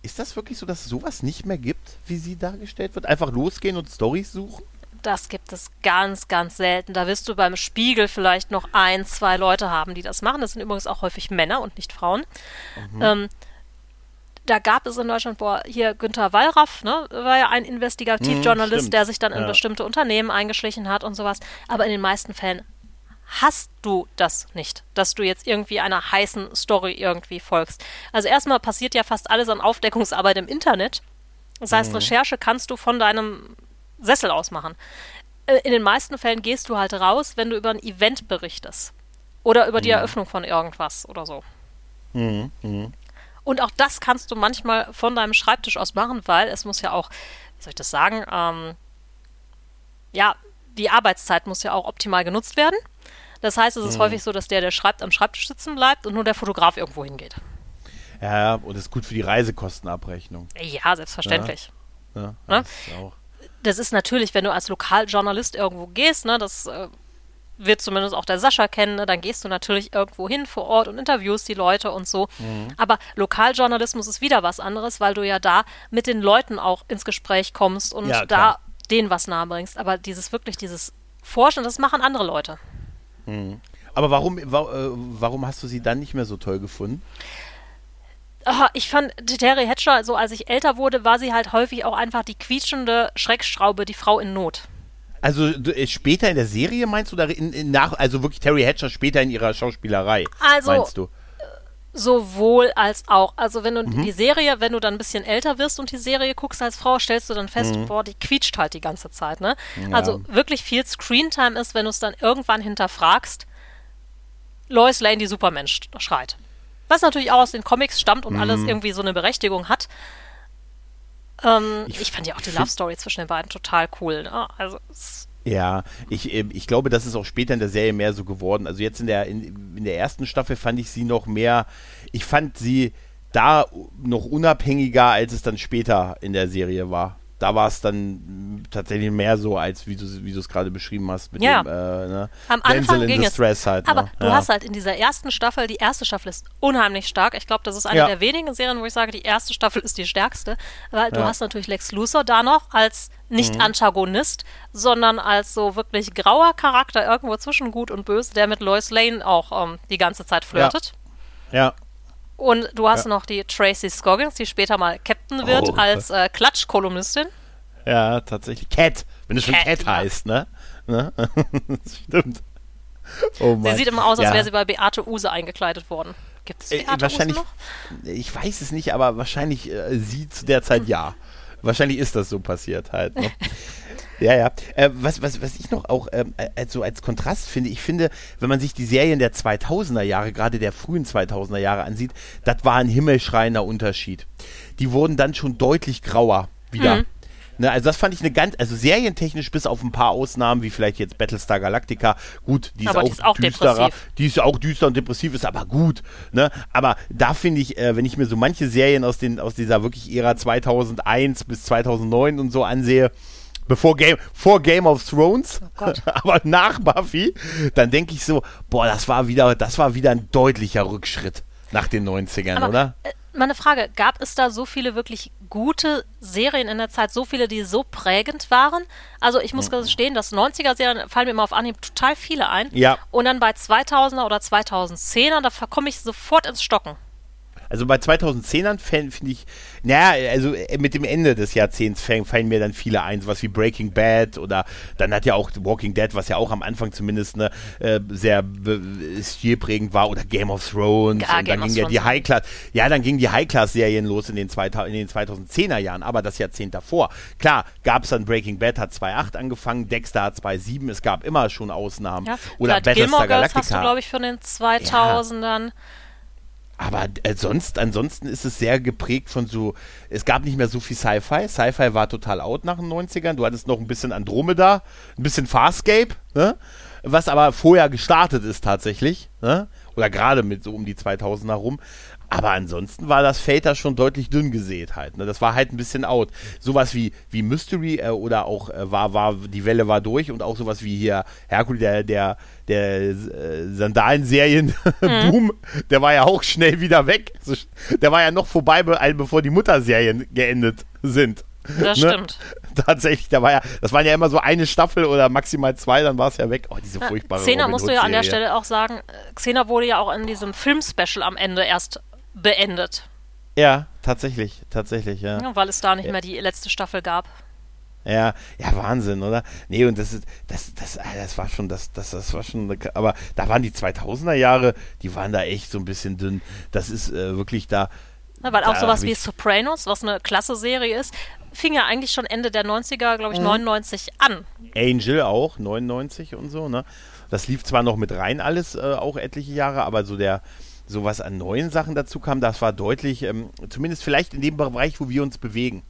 Ist das wirklich so, dass es sowas nicht mehr gibt, wie sie dargestellt wird? Einfach losgehen und Storys suchen? Das gibt es ganz, ganz selten. Da wirst du beim Spiegel vielleicht noch ein, zwei Leute haben, die das machen. Das sind übrigens auch häufig Männer und nicht Frauen. Mhm. Ähm, da gab es in Deutschland, boah, hier Günther Wallraff, ne, war ja ein Investigativjournalist, hm, der sich dann in ja. bestimmte Unternehmen eingeschlichen hat und sowas. Aber in den meisten Fällen hast du das nicht, dass du jetzt irgendwie einer heißen Story irgendwie folgst. Also erstmal passiert ja fast alles an Aufdeckungsarbeit im Internet. Das heißt, mhm. Recherche kannst du von deinem Sessel aus machen. Äh, in den meisten Fällen gehst du halt raus, wenn du über ein Event berichtest. Oder über die mhm. Eröffnung von irgendwas oder so. Mhm. Und auch das kannst du manchmal von deinem Schreibtisch aus machen, weil es muss ja auch, wie soll ich das sagen, ähm, ja, die Arbeitszeit muss ja auch optimal genutzt werden. Das heißt, es ist mhm. häufig so, dass der, der schreibt, am Schreibtisch sitzen bleibt und nur der Fotograf irgendwo hingeht. Ja, und das ist gut für die Reisekostenabrechnung. Ja, selbstverständlich. Ja, ja das, ne? ist das ist natürlich, wenn du als Lokaljournalist irgendwo gehst, ne, das äh, wird zumindest auch der Sascha kennen, ne? dann gehst du natürlich irgendwo hin vor Ort und interviewst die Leute und so. Mhm. Aber Lokaljournalismus ist wieder was anderes, weil du ja da mit den Leuten auch ins Gespräch kommst und ja, da denen was nahebringst. Aber dieses wirklich, dieses Forschen, das machen andere Leute. Mhm. Aber warum, wa äh, warum hast du sie dann nicht mehr so toll gefunden? ich fand Terry Hatcher, so als ich älter wurde, war sie halt häufig auch einfach die quietschende Schreckschraube, die Frau in Not. Also äh, später in der Serie meinst du da in, in, nach, also wirklich Terry Hatcher später in ihrer Schauspielerei? Also meinst du? Sowohl als auch. Also wenn du mhm. die Serie, wenn du dann ein bisschen älter wirst und die Serie guckst als Frau, stellst du dann fest, mhm. boah, die quietscht halt die ganze Zeit, ne? Ja. Also wirklich viel Screentime ist, wenn du es dann irgendwann hinterfragst, Lois Lane, die Supermensch, schreit. Was natürlich auch aus den Comics stammt und mhm. alles irgendwie so eine Berechtigung hat. Ähm, ich, ich, fand ja auch die Love Story zwischen den beiden total cool. Ne? Also ja, ich, ähm, ich glaube, das ist auch später in der Serie mehr so geworden. Also jetzt in der, in, in der ersten Staffel fand ich sie noch mehr, ich fand sie da noch unabhängiger, als es dann später in der Serie war da war es dann tatsächlich mehr so, als wie du wie es gerade beschrieben hast mit ja. dem äh, ne? Am Anfang ging es. Halt, aber ne? du ja. hast halt in dieser ersten Staffel, die erste Staffel ist unheimlich stark. Ich glaube, das ist eine ja. der wenigen Serien, wo ich sage, die erste Staffel ist die stärkste, weil du hast natürlich Lex Luthor da noch als nicht mhm. Antagonist, sondern als so wirklich grauer Charakter irgendwo zwischen Gut und Böse, der mit Lois Lane auch ähm, die ganze Zeit flirtet. ja. Und du hast ja. noch die Tracy Scoggins, die später mal Captain wird, oh. als äh, Klatschkolumnistin. Ja, tatsächlich. Cat, wenn es schon Cat heißt, ne? ne? Stimmt. Oh sie sieht immer aus, als ja. wäre sie bei Beate Use eingekleidet worden. Gibt es äh, Beate äh, wahrscheinlich, Use noch? Ich weiß es nicht, aber wahrscheinlich äh, sie zu der Zeit hm. ja. Wahrscheinlich ist das so passiert halt. Ne? Ja, ja. Äh, was, was, was ich noch auch ähm, also als Kontrast finde, ich finde, wenn man sich die Serien der 2000er Jahre, gerade der frühen 2000er Jahre ansieht, das war ein himmelschreiender Unterschied. Die wurden dann schon deutlich grauer wieder. Mhm. Ne, also das fand ich eine ganz, also serientechnisch bis auf ein paar Ausnahmen, wie vielleicht jetzt Battlestar Galactica, gut, die ist aber auch, die ist auch düsterer, depressiv. die ist auch düster und depressiv, ist aber gut. Ne? Aber da finde ich, äh, wenn ich mir so manche Serien aus, den, aus dieser wirklich Ära 2001 bis 2009 und so ansehe, bevor Game, vor Game of Thrones, Oh aber nach Buffy, dann denke ich so, boah, das war wieder, das war wieder ein deutlicher Rückschritt nach den 90ern, Aber, oder? Äh, meine Frage, gab es da so viele wirklich gute Serien in der Zeit, so viele, die so prägend waren? Also ich muss gestehen, dass 90er-Serien fallen mir immer auf Anhieb total viele ein. Ja. Und dann bei 2000er oder 2010er, da komme ich sofort ins Stocken. Also bei 2010ern finde ich, naja, also äh, mit dem Ende des Jahrzehnts fallen, mir dann viele ein, sowas wie Breaking Bad oder dann hat ja auch Walking Dead, was ja auch am Anfang zumindest ne, äh, sehr stilprägend war oder Game of Thrones Ja, und Game dann ging ja die. High Class, ja, dann gingen die High Class Serien los in den, 2000, in den 2010er Jahren, aber das Jahrzehnt davor. Klar, gab es dann Breaking Bad hat 2.8 angefangen, Dexter hat 2.7, es gab immer schon Ausnahmen. Ja. Oder Battlestar Galactica. hast du, glaube ich, von den 2000ern. Aber äh, sonst, ansonsten ist es sehr geprägt von so, es gab nicht mehr so viel Sci-Fi. Sci-Fi war total out nach den 90ern. Du hattest noch ein bisschen Andromeda, ein bisschen Farscape, ne? was aber vorher gestartet ist tatsächlich. Ne? Oder gerade mit so um die 2000er rum. Aber ansonsten war das Fate da schon deutlich dünn gesät halt. Ne? Das war halt ein bisschen out. Sowas wie, wie Mystery äh, oder auch äh, war, war, die Welle war durch und auch sowas wie hier Herkules, der, der, der äh, Sandalen-Serien-Boom, der war ja auch schnell wieder weg. Der war ja noch vorbei, bevor die Mutterserien geendet sind. Das Ne? stimmt. Tatsächlich, da war ja, das waren ja immer so eine Staffel oder maximal zwei, dann war es ja weg. Oh, diese furchtbare Xena Robin musst du ja an der. Stelle auch sagen, äh, Xena wurde ja auch in diesem Film-Special am Ende erst beendet, Ja, tatsächlich, tatsächlich, ja. ja, weil es da nicht mehr die letzte Staffel gab. Ja, ja, Wahnsinn, oder? Nee, und das ist, das, das, ah, das war schon, das, das, das war schon, aber da waren die 2000er Jahre, die waren da echt so ein bisschen dünn. Das ist äh, wirklich da. Ne, weil auch da sowas hab wie Sopranos, was eine klasse Serie ist, fing ja eigentlich schon Ende der 90er, glaube Mhm. ich, 99 an. Angel auch, 99 und so, ne? Das lief zwar noch mit rein alles, äh, auch etliche Jahre, aber so der, so was an neuen Sachen dazu kam, das war deutlich, ähm, zumindest vielleicht in dem Bereich, wo wir uns bewegen.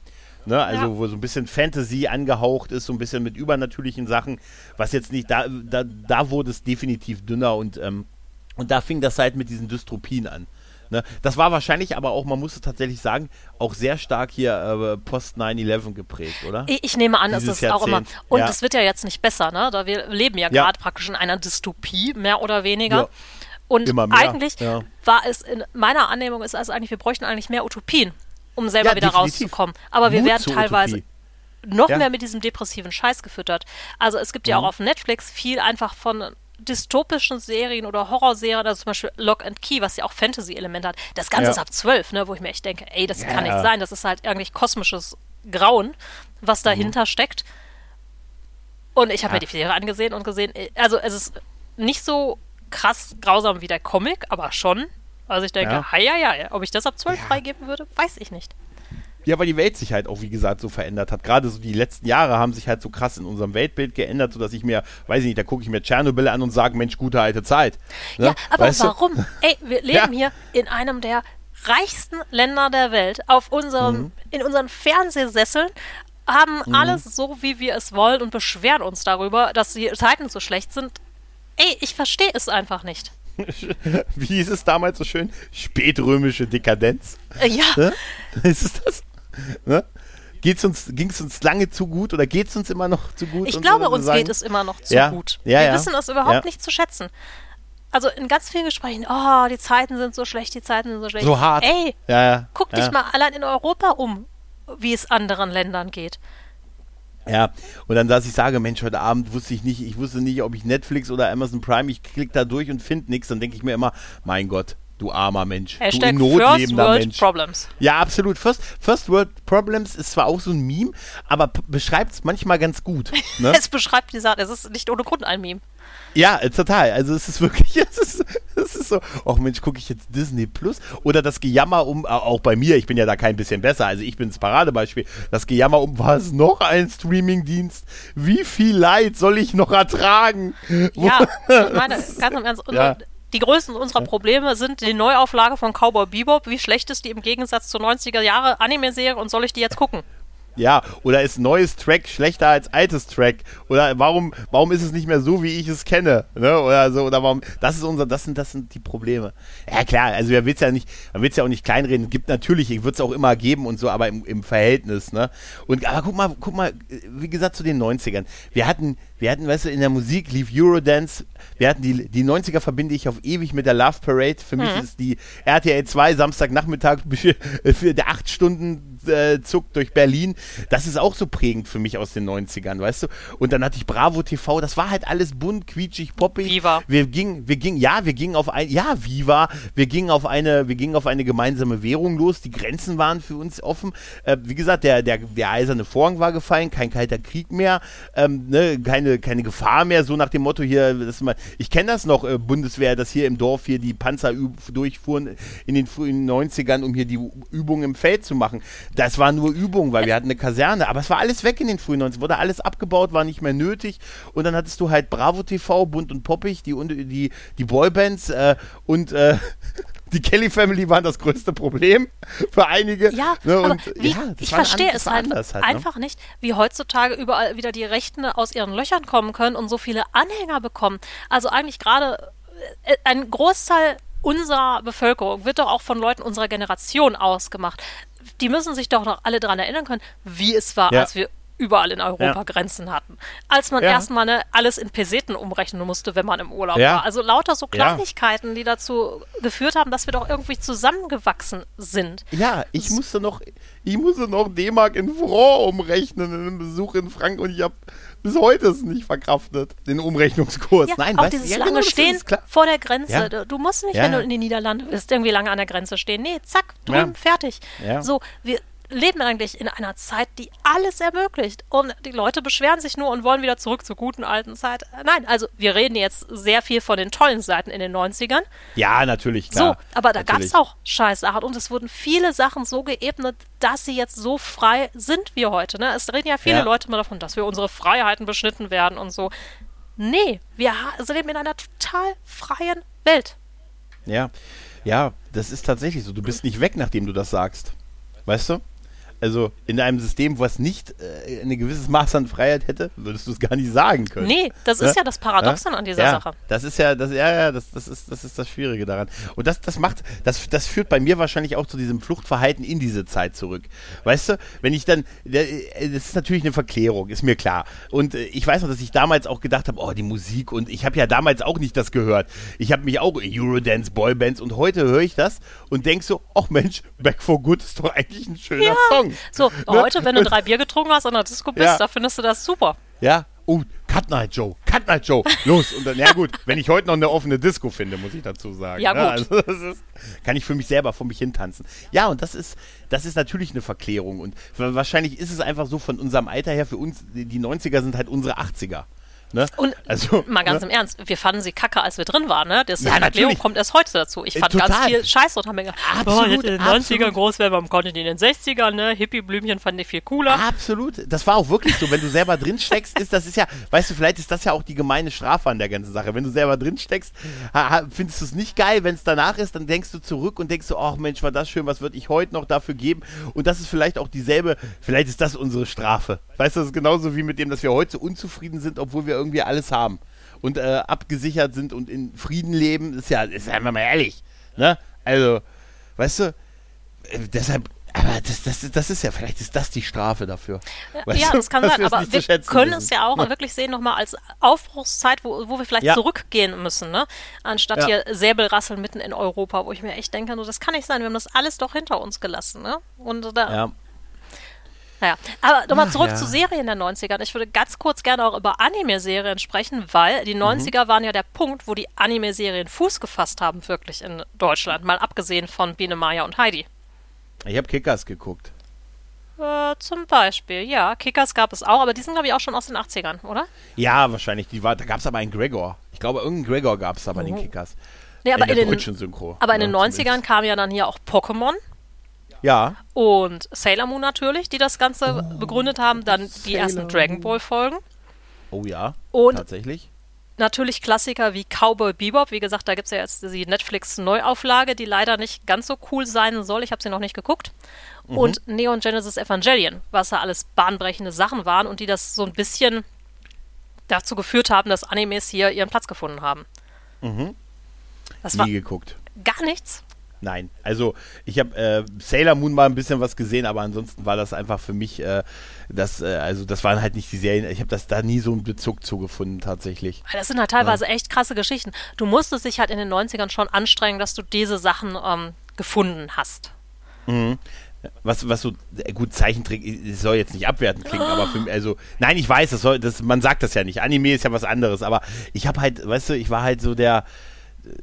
Ne, also Ja. wo so ein bisschen Fantasy angehaucht ist, so ein bisschen mit übernatürlichen Sachen, was jetzt nicht, da, da, da wurde es definitiv dünner und, ähm, und da fing das halt mit diesen Dystropien an. Ne? Das war wahrscheinlich aber auch, man muss es tatsächlich sagen, auch sehr stark hier äh, post 9-11 geprägt, oder? Ich, ich nehme an, es Dieses ist auch immer. Jahrzehnt, Und ja. es wird ja jetzt nicht besser, ne? Da wir leben ja, Ja. gerade praktisch in einer Dystopie, mehr oder weniger. Und eigentlich ja. war es in meiner Annehmung ist also eigentlich, wir bräuchten eigentlich mehr Utopien, um selber Ja, wieder definitiv. rauszukommen. Aber wir Mut werden teilweise Utopie. noch Ja. mehr mit diesem depressiven Scheiß gefüttert. Also es gibt ja Mhm. auch auf Netflix viel einfach von dystopischen Serien oder Horrorserien, also zum Beispiel Lock and Key, was ja auch Fantasy-Elemente hat. Das Ganze ist ab zwölf, ne, wo ich mir echt denke, ey, das kann nicht sein. Das ist halt eigentlich kosmisches Grauen, was dahinter steckt. Und ich habe Ja. mir die Serie angesehen und gesehen, also es ist nicht so krass grausam wie der Comic, aber schon. Also ich denke, Ja. ja. ja, ja, ob ich das ab zwölf Ja. freigeben würde, weiß ich nicht. Ja, weil die Welt sich halt auch, wie gesagt, so verändert hat. Gerade so die letzten Jahre haben sich halt so krass in unserem Weltbild geändert, sodass ich mir, weiß ich nicht, da gucke ich mir Tschernobyl an und sage, Mensch, gute alte Zeit. Ne? Ja, aber Weißt du? warum? Ey, wir leben hier in einem der reichsten Länder der Welt, auf unserem, Mhm. in unseren Fernsehsesseln, haben alles so, wie wir es wollen und beschweren uns darüber, dass die Zeiten so schlecht sind. Ey, ich verstehe es einfach nicht. Wie hieß es damals so schön? Spätrömische Dekadenz. Äh, ja, Ne? Ist es das? Ne? Geht's uns, ging es uns lange zu gut oder geht es uns immer noch zu gut? ich glaube, so, uns geht es immer noch zu Ja, gut. ja, wir ja. wissen es überhaupt Ja. nicht zu schätzen. Also in ganz vielen Gesprächen, oh, die Zeiten sind so schlecht, die Zeiten sind so schlecht. So hart. Ey, Ja, ja. guck ja. dich mal allein in Europa um, wie es anderen Ländern geht. Ja, und dann, dass ich sage, Mensch, heute Abend wusste ich nicht, ich wusste nicht, ob ich Netflix oder Amazon Prime, ich klicke da durch und finde nichts, dann denke ich mir immer, mein Gott, du armer Mensch, Hashtag du in Not First lebender World Mensch. Problems. Ja, absolut. First, First World Problems ist zwar auch so ein Meme, aber beschreibt es manchmal ganz gut. Ne? Es beschreibt die Sache, es ist nicht ohne Grund ein Meme. Ja, total. Also es ist wirklich, es ist, es ist so, ach Mensch, gucke ich jetzt Disney Plus oder das Gejammer um, äh, auch bei mir, ich bin ja da kein bisschen besser, also ich bin das Paradebeispiel, das Gejammer um, was noch ein Streamingdienst? Wie viel Leid soll ich noch ertragen? Ja, ich meine, ganz im Ernst, Ja. die größten unserer Probleme sind die Neuauflage von Cowboy Bebop. Wie schlecht ist die im Gegensatz zur 90er Jahre Anime-Serie und soll ich die jetzt gucken? Ja, oder ist neues Track schlechter als altes Track? Oder warum, warum ist es nicht mehr so, wie ich es kenne? Ne? Oder so, oder warum, das ist unser, das sind, das sind die Probleme. Ja klar, also wer will es ja nicht, man will es ja auch nicht kleinreden. Es gibt natürlich, ich würde es auch immer geben und so, aber im, im Verhältnis, ne? Und aber guck mal, guck mal, wie gesagt, zu den 90ern. Wir hatten, wir hatten, weißt du, in der Musik lief Eurodance, wir hatten die, die 90er verbinde ich auf ewig mit der Love Parade. Für mich mhm. ist die RTL 2 Samstagnachmittag für der acht Stunden äh, Zug durch Berlin. Das ist auch so prägend für mich aus den 90ern, weißt du? Und dann hatte ich Bravo TV, das war halt alles bunt, quietschig, poppig. Viva. Wir gingen, wir gingen, ja, wir gingen auf ein, ja, Viva, wir gingen auf eine, wir gingen auf eine gemeinsame Währung los, die Grenzen waren für uns offen. Äh, wie gesagt, der, der, der eiserne Vorhang war gefallen, kein kalter Krieg mehr, ähm, ne, keine, keine Gefahr mehr, so nach dem Motto hier, das mal, ich kenne das noch, äh, Bundeswehr, dass hier im Dorf hier die Panzer durchfuhren in den frühen 90ern, um hier die Übungen im Feld zu machen. Das war nur Übung, weil wir hatten eine Kaserne, aber es war alles weg in den frühen 90ern, wurde alles abgebaut, war nicht mehr nötig und dann hattest du halt Bravo TV, bunt und poppig, die, die, die Boybands äh, und äh, die Kelly Family waren das größte Problem für einige. Ja, ne, aber wie, ja, ich verstehe es halt, halt ne? einfach nicht, wie heutzutage überall wieder die Rechten aus ihren Löchern kommen können und so viele Anhänger bekommen. Also eigentlich gerade äh, ein Großteil unserer Bevölkerung wird doch auch von Leuten unserer Generation ausgemacht. Die müssen sich doch noch alle daran erinnern können, wie es war, ja. als wir überall in Europa ja. Grenzen hatten. Als man ja. erstmal ne, alles in Peseten umrechnen musste, wenn man im Urlaub ja. war. Also lauter so Kleinigkeiten, die dazu geführt haben, dass wir doch irgendwie zusammengewachsen sind. Ja, ich das musste noch, ich musste noch D-Mark in Franc umrechnen in einem Besuch in Frankreich und ich habe bis heute es nicht verkraftet, den Umrechnungskurs. Ja, Nein, auch dieses ja, lange Stehen vor der Grenze. Ja. Du, du, musst nicht, wenn du in die Niederlande bist, irgendwie lange an der Grenze stehen. Nee, zack, drüben, fertig. So, wir, leben eigentlich in einer Zeit, die alles ermöglicht. Und die Leute beschweren sich nur und wollen wieder zurück zur guten alten Zeit. Nein, also wir reden jetzt sehr viel von den tollen Seiten in den 90ern. Ja, natürlich, klar. So, aber da gab es auch Scheißsachen und es wurden viele Sachen so geebnet, dass sie jetzt so frei sind wie heute. Ne? Es reden ja viele ja. Leute immer davon, dass wir unsere Freiheiten beschnitten werden und so. Nee, wir leben in einer total freien Welt. Ja, ja, das ist tatsächlich so. Du bist nicht weg, nachdem du das sagst. Weißt du? Also in einem System, was nicht äh, ein gewisses Maß an Freiheit hätte, würdest du es gar nicht sagen können. Nee, das ist ja, ja das Paradoxon ja? an dieser ja, Sache. Das ist ja, das, ja, ja, das, das, ist, das ist das Schwierige daran. Und das, das macht, das, das führt bei mir wahrscheinlich auch zu diesem Fluchtverhalten in diese Zeit zurück. Weißt du, wenn ich dann, das ist natürlich eine Verklärung, ist mir klar. Und äh, ich weiß noch, dass ich damals auch gedacht habe, oh, die Musik und ich habe ja damals auch nicht das gehört. Ich habe mich auch Eurodance, Boybands und heute höre ich das und denke so, ach Mensch, Back for Good ist doch eigentlich ein schöner Song. So, ne? heute, wenn du drei Bier getrunken hast und der Disco bist, ja. da findest du das super. Ja, oh, Cut Night Joe, Cut Night Joe, los. Und dann, ja gut, wenn ich heute noch eine offene Disco finde, muss ich dazu sagen. Ja, ne? gut. Also ist, kann ich für mich selber vor mich hintanzen. Ja, und das ist, das ist natürlich eine Verklärung. Und wahrscheinlich ist es einfach so von unserem Alter her, für uns, die 90er sind halt unsere 80er. Ne? Und also, mal ganz ne? im Ernst, wir fanden sie kacke, als wir drin waren. Ne? Das ja, Erklärung kommt erst heute dazu. Ich äh, fand Total. ganz viel Scheiß und haben mir gedacht, absolut, oh, in den 90ern groß werden, warum konnte ich in den 60ern, ne? Hippie-Blümchen fand ich viel cooler. Absolut. Das war auch wirklich so. Wenn du selber drin steckst, ist das ist ja, weißt du, vielleicht ist das ja auch die gemeine Strafe an der ganzen Sache. Wenn du selber drin steckst, findest du es nicht geil. Wenn es danach ist, dann denkst du zurück und denkst so, ach Mensch, war das schön, was würde ich heute noch dafür geben? Und das ist vielleicht auch dieselbe, vielleicht ist das unsere Strafe. Weißt du, das ist genauso wie mit dem, dass wir heute so unzufrieden sind, obwohl wir irgendwie alles haben und äh, abgesichert sind und in Frieden leben, ist ja, ist einfach mal ehrlich. Ne? Also, weißt du, äh, deshalb aber das, das, das ist ja, vielleicht ist das die Strafe dafür. Weißt ja, das kann sein, aber wir können es ja auch ja. wirklich sehen nochmal als Aufbruchszeit, wo, wo wir vielleicht ja. zurückgehen müssen, ne? Anstatt ja. hier Säbelrasseln mitten in Europa, wo ich mir echt denke, das kann nicht sein, wir haben das alles doch hinter uns gelassen, ne? Und da, ja. Naja, aber nochmal zurück ja. zu Serien der 90er. Ich würde ganz kurz gerne auch über Anime-Serien sprechen, weil die 90er mhm. waren ja der Punkt, wo die Anime-Serien Fuß gefasst haben, wirklich in Deutschland. Mal abgesehen von Biene Maya und Heidi. Ich habe Kickers geguckt. Äh, zum Beispiel, ja. Kickers gab es auch, aber die sind, glaube ich, auch schon aus den 80ern, oder? Ja, wahrscheinlich. Die war, da gab es aber einen Gregor. Ich glaube, irgendeinen Gregor gab es aber oh. in den Kickers. Nee, aber in, in den, Synchro. Aber in den 90ern kam ja dann hier auch Pokémon. Ja. Und Sailor Moon natürlich, die das Ganze oh, begründet haben. Dann die ersten Dragon Ball Folgen. Oh ja. Und tatsächlich. natürlich Klassiker wie Cowboy Bebop. Wie gesagt, da gibt es ja jetzt die Netflix-Neuauflage, die leider nicht ganz so cool sein soll. Ich habe sie noch nicht geguckt. Mhm. Und Neon Genesis Evangelion, was ja alles bahnbrechende Sachen waren und die das so ein bisschen dazu geführt haben, dass Animes hier ihren Platz gefunden haben. Mhm. Das Nie geguckt. Gar nichts. Nein, also ich habe äh, Sailor Moon mal ein bisschen was gesehen, aber ansonsten war das einfach für mich, äh, das, äh, also das waren halt nicht die Serien, ich habe das da nie so einen Bezug zugefunden tatsächlich. Das sind halt teilweise ja. echt krasse Geschichten. Du musstest dich halt in den 90ern schon anstrengen, dass du diese Sachen ähm, gefunden hast. Mhm. Was, was so, äh, gut, Zeichentrick, soll jetzt nicht abwertend klingen, aber für mich, also, nein, ich weiß, das soll, das, man sagt das ja nicht. Anime ist ja was anderes, aber ich habe halt, weißt du, ich war halt so der,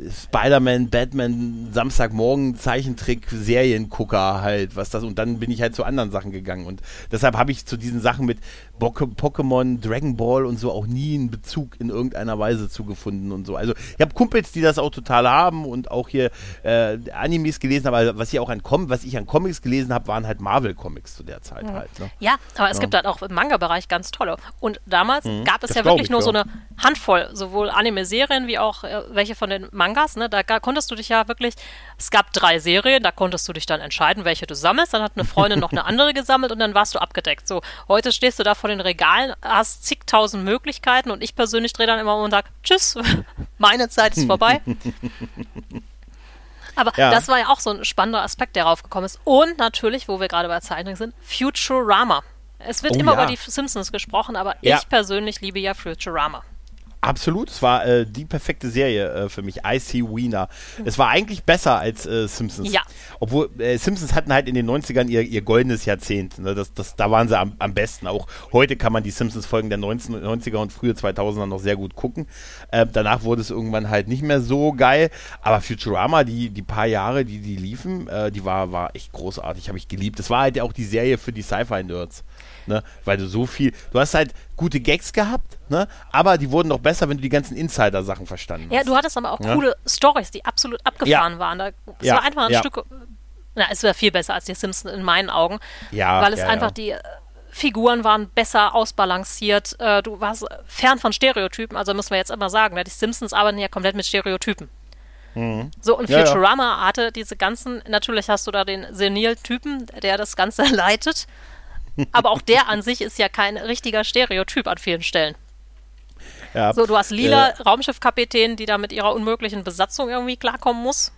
Spider-Man, Batman, Samstagmorgen Zeichentrick-Seriengucker halt, was das und dann bin ich halt zu anderen Sachen gegangen. Und deshalb habe ich zu diesen Sachen mit Pokémon, Dragon Ball und so auch nie einen Bezug in irgendeiner Weise zugefunden und so. Also ich habe Kumpels, die das auch total haben und auch hier äh, Animes gelesen, aber was ich auch an Com was ich an Comics gelesen habe, waren halt Marvel-Comics zu der Zeit mhm. halt. Ne? Ja, aber es ja. gibt halt auch im Manga-Bereich ganz tolle. Und damals mhm. gab es das ja wirklich nur ja. so eine Handvoll, sowohl Anime-Serien wie auch äh, welche von den Mangas. Ne? Da konntest du dich ja wirklich, es gab drei Serien, da konntest du dich dann entscheiden, welche du sammelst. Dann hat eine Freundin noch eine andere gesammelt und dann warst du abgedeckt. So, heute stehst du da vor den Regalen, hast zigtausend Möglichkeiten und ich persönlich drehe dann immer um und sage, tschüss, meine Zeit ist vorbei. Aber ja. das war ja auch so ein spannender Aspekt, der raufgekommen ist. Und natürlich, wo wir gerade bei Zeichnung sind, Futurama. Es wird oh, immer ja. über die Simpsons gesprochen, aber ja. ich persönlich liebe ja Futurama. Absolut, es war äh, die perfekte Serie äh, für mich. I See Wiener. Es war eigentlich besser als äh, Simpsons. Ja. Obwohl äh, Simpsons hatten halt in den 90ern ihr, ihr goldenes Jahrzehnt. Ne? Das, das, da waren sie am, am besten. Auch heute kann man die Simpsons-Folgen der 19, 90er und frühe 2000er noch sehr gut gucken. Äh, danach wurde es irgendwann halt nicht mehr so geil. Aber Futurama, die, die paar Jahre, die die liefen, äh, die war, war echt großartig. Habe ich geliebt. Das war halt ja auch die Serie für die Sci-Fi-Nerds ne? Weil du so viel, du hast halt gute Gags gehabt, ne? Aber die wurden noch besser, wenn du die ganzen Insider-Sachen verstanden hast. Ja, du hattest aber auch ja? coole Stories, die absolut abgefahren ja. waren. Da, es ja. war einfach ein Stück, na, es wäre viel besser als die Simpsons in meinen Augen. Ja. Weil es einfach die äh, Figuren waren besser ausbalanciert. Äh, du warst fern von Stereotypen, also müssen wir jetzt immer sagen, ne? die Simpsons arbeiten ja komplett mit Stereotypen. Mhm. So, und Futurama hatte diese ganzen, natürlich hast du da den Senil-Typen, der das Ganze leitet. Aber auch der an sich ist ja kein richtiger Stereotyp an vielen Stellen. Ja, so, du hast lila äh, Raumschiffkapitän, die da mit ihrer unmöglichen Besatzung irgendwie klarkommen muss.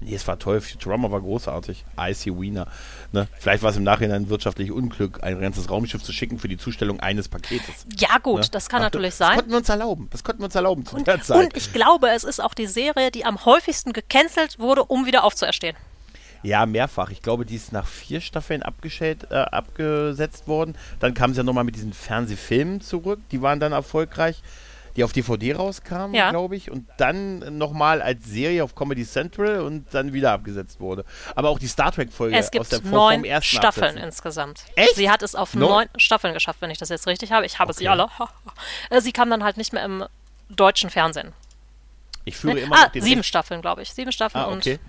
Nee, es war toll. Futurama war großartig. Icy Wiener. Ne? Vielleicht war es im Nachhinein wirtschaftlich Unglück, ein ganzes Raumschiff zu schicken für die Zustellung eines Paketes. Ja, gut, ne? das kann Ach, natürlich sein. Das konnten wir uns erlauben. Das konnten wir uns erlauben zu und, der Zeit. Und ich glaube, es ist auch die Serie, die am häufigsten gecancelt wurde, um wieder aufzuerstehen. Ja, mehrfach. Ich glaube, die ist nach vier Staffeln äh, abgesetzt worden. Dann kam sie ja nochmal mit diesen Fernsehfilmen zurück. Die waren dann erfolgreich. Die auf DVD rauskamen, ja. glaube ich. Und dann nochmal als Serie auf Comedy Central und dann wieder abgesetzt wurde. Aber auch die Star Trek-Folge aus der Es gibt neun Staffeln Absetzen. insgesamt. Echt? Sie hat es auf no neun Staffeln geschafft, wenn ich das jetzt richtig habe. Ich habe okay. sie alle. Äh, sie kam dann halt nicht mehr im deutschen Fernsehen. Ich führe immer ah, sieben Staffeln, glaube ich. Sieben Staffeln ah, okay. und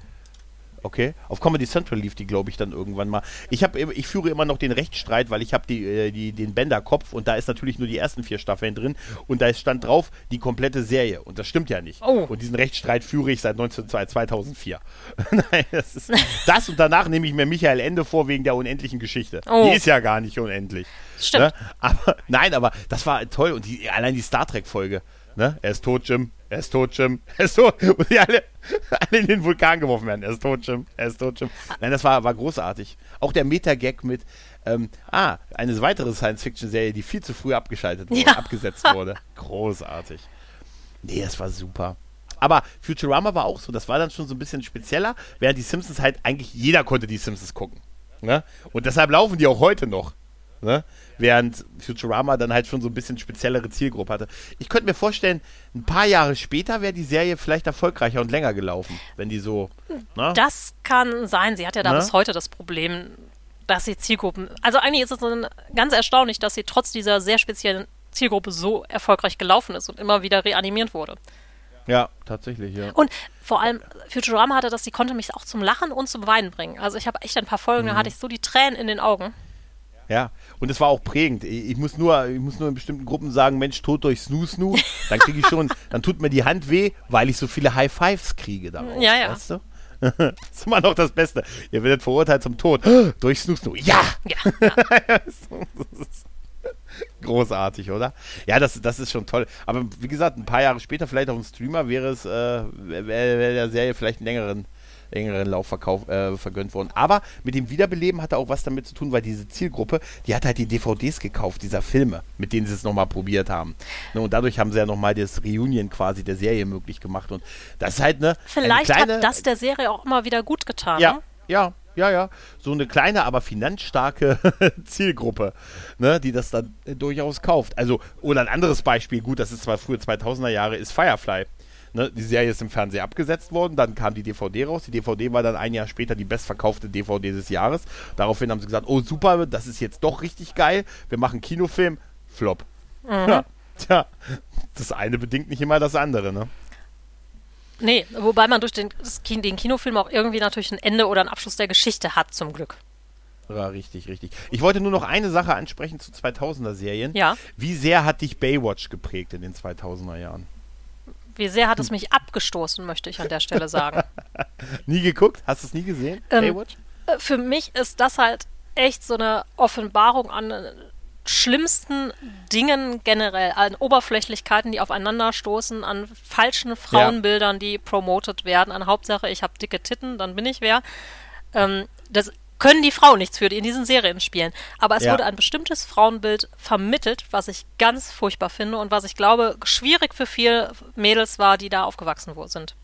Okay. Auf Comedy Central lief die, glaube ich, dann irgendwann mal. Ich, hab, ich führe immer noch den Rechtsstreit, weil ich habe die, äh, die, den Bender-Kopf und da ist natürlich nur die ersten vier Staffeln drin und da stand drauf die komplette Serie und das stimmt ja nicht. Oh. Und diesen Rechtsstreit führe ich seit 19, 2004. Nein, das, ist, das und danach nehme ich mir Michael Ende vor wegen der unendlichen Geschichte. Oh. Die ist ja gar nicht unendlich. Stimmt. Ne? Aber nein, aber das war toll und die, allein die Star Trek-Folge. Ne? Er ist tot, Jim. Er ist tot, Jim. Er ist tot. Und die alle, alle in den Vulkan geworfen werden. Er ist tot, Jim. Er ist tot, Jim. Nein, das war, war großartig. Auch der Meta-Gag mit, ähm, ah, eine weitere Science-Fiction-Serie, die viel zu früh abgeschaltet wurde, ja. abgesetzt wurde. Großartig. Nee, das war super. Aber Futurama war auch so, das war dann schon so ein bisschen spezieller, während die Simpsons halt eigentlich jeder konnte die Simpsons gucken. Ne? Und deshalb laufen die auch heute noch. Ne? Während Futurama dann halt schon so ein bisschen speziellere Zielgruppe hatte. Ich könnte mir vorstellen, ein paar Jahre später wäre die Serie vielleicht erfolgreicher und länger gelaufen, wenn die so. Ne? Das kann sein. Sie hat ja da ne? bis heute das Problem, dass sie Zielgruppen. Also eigentlich ist es ganz erstaunlich, dass sie trotz dieser sehr speziellen Zielgruppe so erfolgreich gelaufen ist und immer wieder reanimiert wurde. Ja, tatsächlich, ja. Und vor allem Futurama hatte das, sie konnte mich auch zum Lachen und zum Weinen bringen. Also ich habe echt ein paar Folgen, mhm. da hatte ich so die Tränen in den Augen. Ja, und es war auch prägend. Ich muss nur, ich muss nur in bestimmten Gruppen sagen, Mensch, tot durch Snoo Snoo, dann kriege ich schon, dann tut mir die Hand weh, weil ich so viele High Fives kriege darauf. Ja, ja. Weißt du? das ist immer noch das Beste. Ihr werdet verurteilt zum Tod. durch Snoo Snoo. Ja! ja, ja. Großartig, oder? Ja, das, das ist schon toll. Aber wie gesagt, ein paar Jahre später, vielleicht auf dem Streamer, wäre es, äh, wäre wär der Serie vielleicht einen längeren längeren Laufverkauf äh, vergönnt worden. Aber mit dem Wiederbeleben hat er auch was damit zu tun, weil diese Zielgruppe, die hat halt die DVDs gekauft, dieser Filme, mit denen sie es nochmal probiert haben. Ne, und dadurch haben sie ja nochmal das Reunion quasi der Serie möglich gemacht. Und das ist halt, ne? Vielleicht kleine, hat das der Serie auch immer wieder gut getan. Ja, ne? ja, ja, ja. So eine kleine, aber finanzstarke Zielgruppe, ne, die das dann durchaus kauft. Also, oder ein anderes Beispiel, gut, das ist zwar frühe 2000er Jahre, ist Firefly. Ne, die Serie ist im Fernsehen abgesetzt worden, dann kam die DVD raus. Die DVD war dann ein Jahr später die bestverkaufte DVD des Jahres. Daraufhin haben sie gesagt, oh super, das ist jetzt doch richtig geil. Wir machen Kinofilm. Flop. Mhm. Ja, tja, das eine bedingt nicht immer das andere, ne? Nee, wobei man durch den, den Kinofilm auch irgendwie natürlich ein Ende oder einen Abschluss der Geschichte hat, zum Glück. Ja, richtig, richtig. Ich wollte nur noch eine Sache ansprechen zu 2000er Serien. Ja. Wie sehr hat dich Baywatch geprägt in den 2000er Jahren? Wie sehr hat es mich abgestoßen, möchte ich an der Stelle sagen. nie geguckt? Hast du es nie gesehen? Ähm, Baywatch? Äh, für mich ist das halt echt so eine Offenbarung an äh, schlimmsten Dingen generell, an Oberflächlichkeiten, die aufeinanderstoßen, an falschen Frauenbildern, ja. die promotet werden, an Hauptsache, ich habe dicke Titten, dann bin ich wer. Ähm, das können die Frauen nichts für, die in diesen Serien spielen. Aber es ja. wurde ein bestimmtes Frauenbild vermittelt, was ich ganz furchtbar finde und was ich glaube schwierig für viele Mädels war, die da aufgewachsen sind.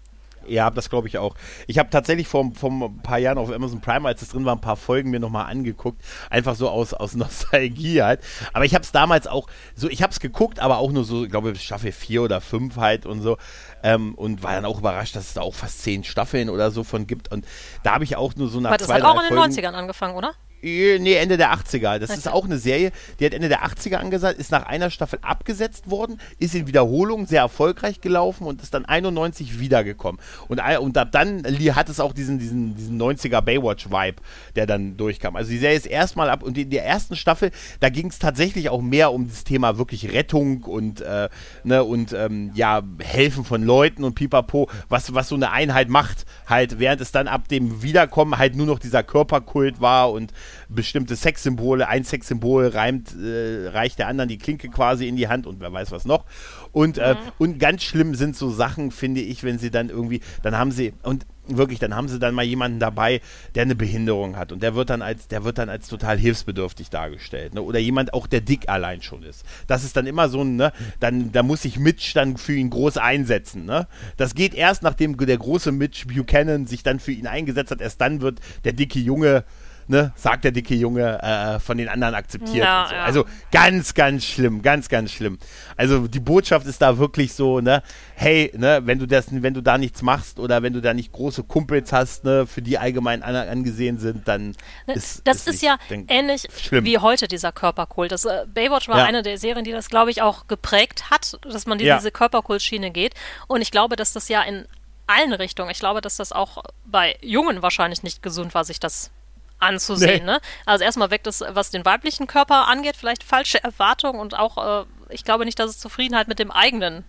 Ja, das glaube ich auch. Ich habe tatsächlich vor, vor ein paar Jahren auf Amazon Prime, als es drin war, ein paar Folgen mir nochmal angeguckt. Einfach so aus, aus Nostalgie halt. Aber ich habe es damals auch, so ich habe es geguckt, aber auch nur so, ich glaube, Staffel 4 oder 5 halt und so. Ähm, und war dann auch überrascht, dass es da auch fast 10 Staffeln oder so von gibt. Und da habe ich auch nur so nach Aber das zwei, hat auch in den 90ern angefangen, oder? Nee, Ende der 80er. Das okay. ist auch eine Serie, die hat Ende der 80er angesagt, ist nach einer Staffel abgesetzt worden, ist in Wiederholung sehr erfolgreich gelaufen und ist dann 91 wiedergekommen. Und, und ab dann hat es auch diesen, diesen, diesen 90er Baywatch-Vibe, der dann durchkam. Also die Serie ist erstmal ab und in der ersten Staffel, da ging es tatsächlich auch mehr um das Thema wirklich Rettung und, äh, ne, und ähm, ja, Helfen von Leuten und pipapo, was, was so eine Einheit macht, halt, während es dann ab dem Wiederkommen halt nur noch dieser Körperkult war und bestimmte Sexsymbole, ein Sexsymbol reimt, äh, reicht der anderen die Klinke quasi in die Hand und wer weiß was noch. Und, äh, mhm. und ganz schlimm sind so Sachen, finde ich, wenn sie dann irgendwie, dann haben sie, und wirklich, dann haben sie dann mal jemanden dabei, der eine Behinderung hat und der wird dann als, der wird dann als total hilfsbedürftig dargestellt. Ne? Oder jemand auch, der dick allein schon ist. Das ist dann immer so ein, ne, dann, da muss sich Mitch dann für ihn groß einsetzen. Ne? Das geht erst, nachdem der große Mitch Buchanan sich dann für ihn eingesetzt hat, erst dann wird der dicke Junge ne, sagt der dicke Junge, äh, von den anderen akzeptiert. Ja, so. ja. Also ganz, ganz schlimm, ganz, ganz schlimm. Also die Botschaft ist da wirklich so, ne, hey, ne, wenn du das, wenn du da nichts machst oder wenn du da nicht große Kumpels hast, ne, für die allgemein an, angesehen sind, dann ne, ist das ist, ist ja ähnlich schlimm. wie heute dieser Körperkult. Das äh, Baywatch war ja. eine der Serien, die das, glaube ich, auch geprägt hat, dass man diese, diese Körperkult-Schiene geht. Und ich glaube, dass das ja in allen Richtungen. Ich glaube, dass das auch bei Jungen wahrscheinlich nicht gesund war, sich das anzusehen. Nee. Ne? Also erstmal weckt es, was den weiblichen Körper angeht, vielleicht falsche Erwartungen und auch, äh, ich glaube nicht, dass es Zufriedenheit mit dem eigenen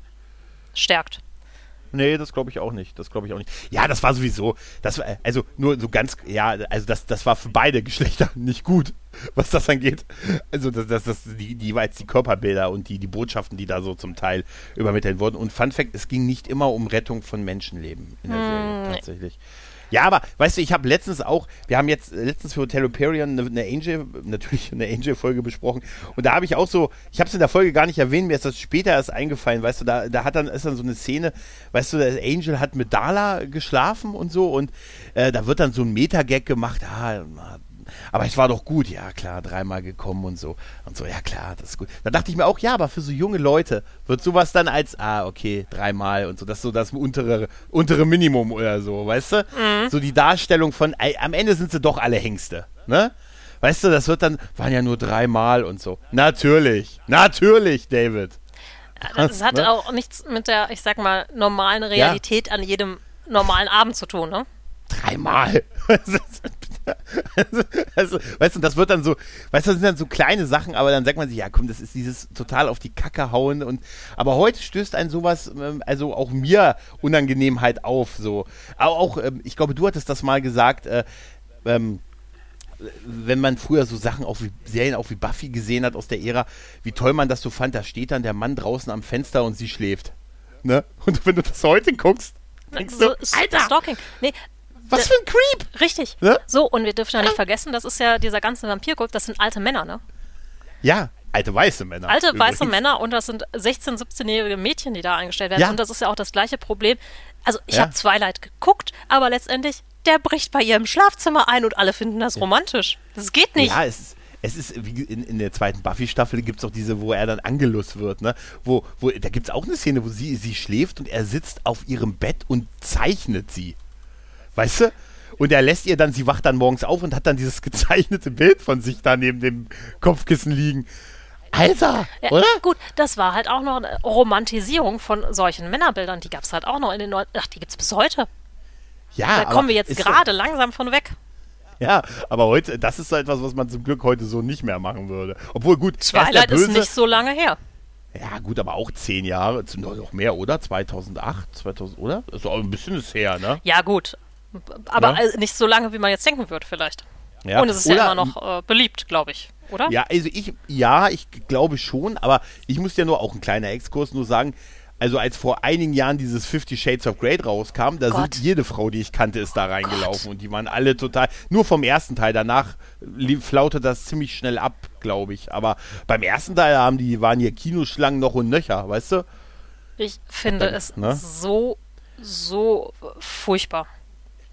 stärkt. Nee, das glaube ich auch nicht. Das glaube ich auch nicht. Ja, das war sowieso, das war, also nur so ganz, ja, also das, das war für beide Geschlechter nicht gut, was das angeht. Also das, das, das die, die war jetzt die Körperbilder und die, die Botschaften, die da so zum Teil übermittelt wurden. Und Fun Fact, es ging nicht immer um Rettung von Menschenleben in der hm, Serie, tatsächlich. Nee. Ja, aber weißt du, ich habe letztens auch, wir haben jetzt letztens für Hotel Hyperion eine, eine Angel, natürlich eine Angel-Folge besprochen. Und da habe ich auch so, ich habe es in der Folge gar nicht erwähnt, mir ist das später erst eingefallen, weißt du, da, da hat dann, ist dann so eine Szene, weißt du, der Angel hat mit Dala geschlafen und so und äh, da wird dann so ein Meta-Gag gemacht, ah, aber es war doch gut, ja klar, dreimal gekommen und so. Und so, ja klar, das ist gut. Da dachte ich mir auch, ja, aber für so junge Leute wird sowas dann als, ah, okay, dreimal und so, das ist so das untere, untere Minimum oder so, weißt du? Mhm. So die Darstellung von, ey, am Ende sind sie doch alle Hengste, ne? Weißt du, das wird dann, waren ja nur dreimal und so. Natürlich, natürlich, David. Das hat ne? auch nichts mit der, ich sag mal, normalen Realität ja. an jedem normalen Abend zu tun, ne? Dreimal. also, also, weißt du, das wird dann so, weißt du, das sind dann so kleine Sachen, aber dann sagt man sich, ja komm, das ist dieses total auf die Kacke hauen und, aber heute stößt ein sowas, ähm, also auch mir Unangenehmheit auf, so. Aber auch, ähm, ich glaube, du hattest das mal gesagt, äh, ähm, wenn man früher so Sachen auch wie Serien auch wie Buffy gesehen hat aus der Ära, wie toll man das so fand, da steht dann der Mann draußen am Fenster und sie schläft. Ne? Und wenn du das heute guckst, denkst so, du, Alter! Stalking. Nee, was für ein Creep! Richtig. Ne? So, und wir dürfen ja nicht vergessen, das ist ja dieser ganze Vampirkult, das sind alte Männer, ne? Ja, alte weiße Männer. Alte übrigens. weiße Männer und das sind 16-, 17-jährige Mädchen, die da eingestellt werden. Ja. Und das ist ja auch das gleiche Problem. Also, ich ja. habe Twilight geguckt, aber letztendlich, der bricht bei ihrem Schlafzimmer ein und alle finden das romantisch. Das geht nicht. Ja, es ist es ist, wie in, in der zweiten Buffy-Staffel gibt es auch diese, wo er dann angelust wird, ne? Wo, wo, da gibt es auch eine Szene, wo sie, sie schläft und er sitzt auf ihrem Bett und zeichnet sie. Weißt du? Und er lässt ihr dann, sie wacht dann morgens auf und hat dann dieses gezeichnete Bild von sich da neben dem Kopfkissen liegen. Alter, ja, oder? Gut, das war halt auch noch eine Romantisierung von solchen Männerbildern. Die gab es halt auch noch in den Neun Ach, die gibt es bis heute. Ja, da kommen wir jetzt gerade langsam von weg. Ja, aber heute, das ist so etwas, was man zum Glück heute so nicht mehr machen würde. Obwohl, gut, Twilight ist nicht so lange her. Ja, gut, aber auch zehn Jahre, noch mehr, oder? 2008, 2000, oder? Ist auch ein bisschen ist her, ne? Ja, gut. Aber ja? nicht so lange, wie man jetzt denken wird, vielleicht. Ja. Und es ist oder, ja immer noch äh, beliebt, glaube ich, oder? Ja, also ich, ja, ich glaube schon, aber ich muss ja nur auch ein kleiner Exkurs nur sagen, also als vor einigen Jahren dieses Fifty Shades of Grey rauskam, da Gott. sind jede Frau, die ich kannte, ist da reingelaufen Gott. und die waren alle total, nur vom ersten Teil, danach flaute das ziemlich schnell ab, glaube ich. Aber beim ersten Teil haben die, waren hier Kinoschlangen noch und nöcher, weißt du? Ich finde es ne? so, so furchtbar.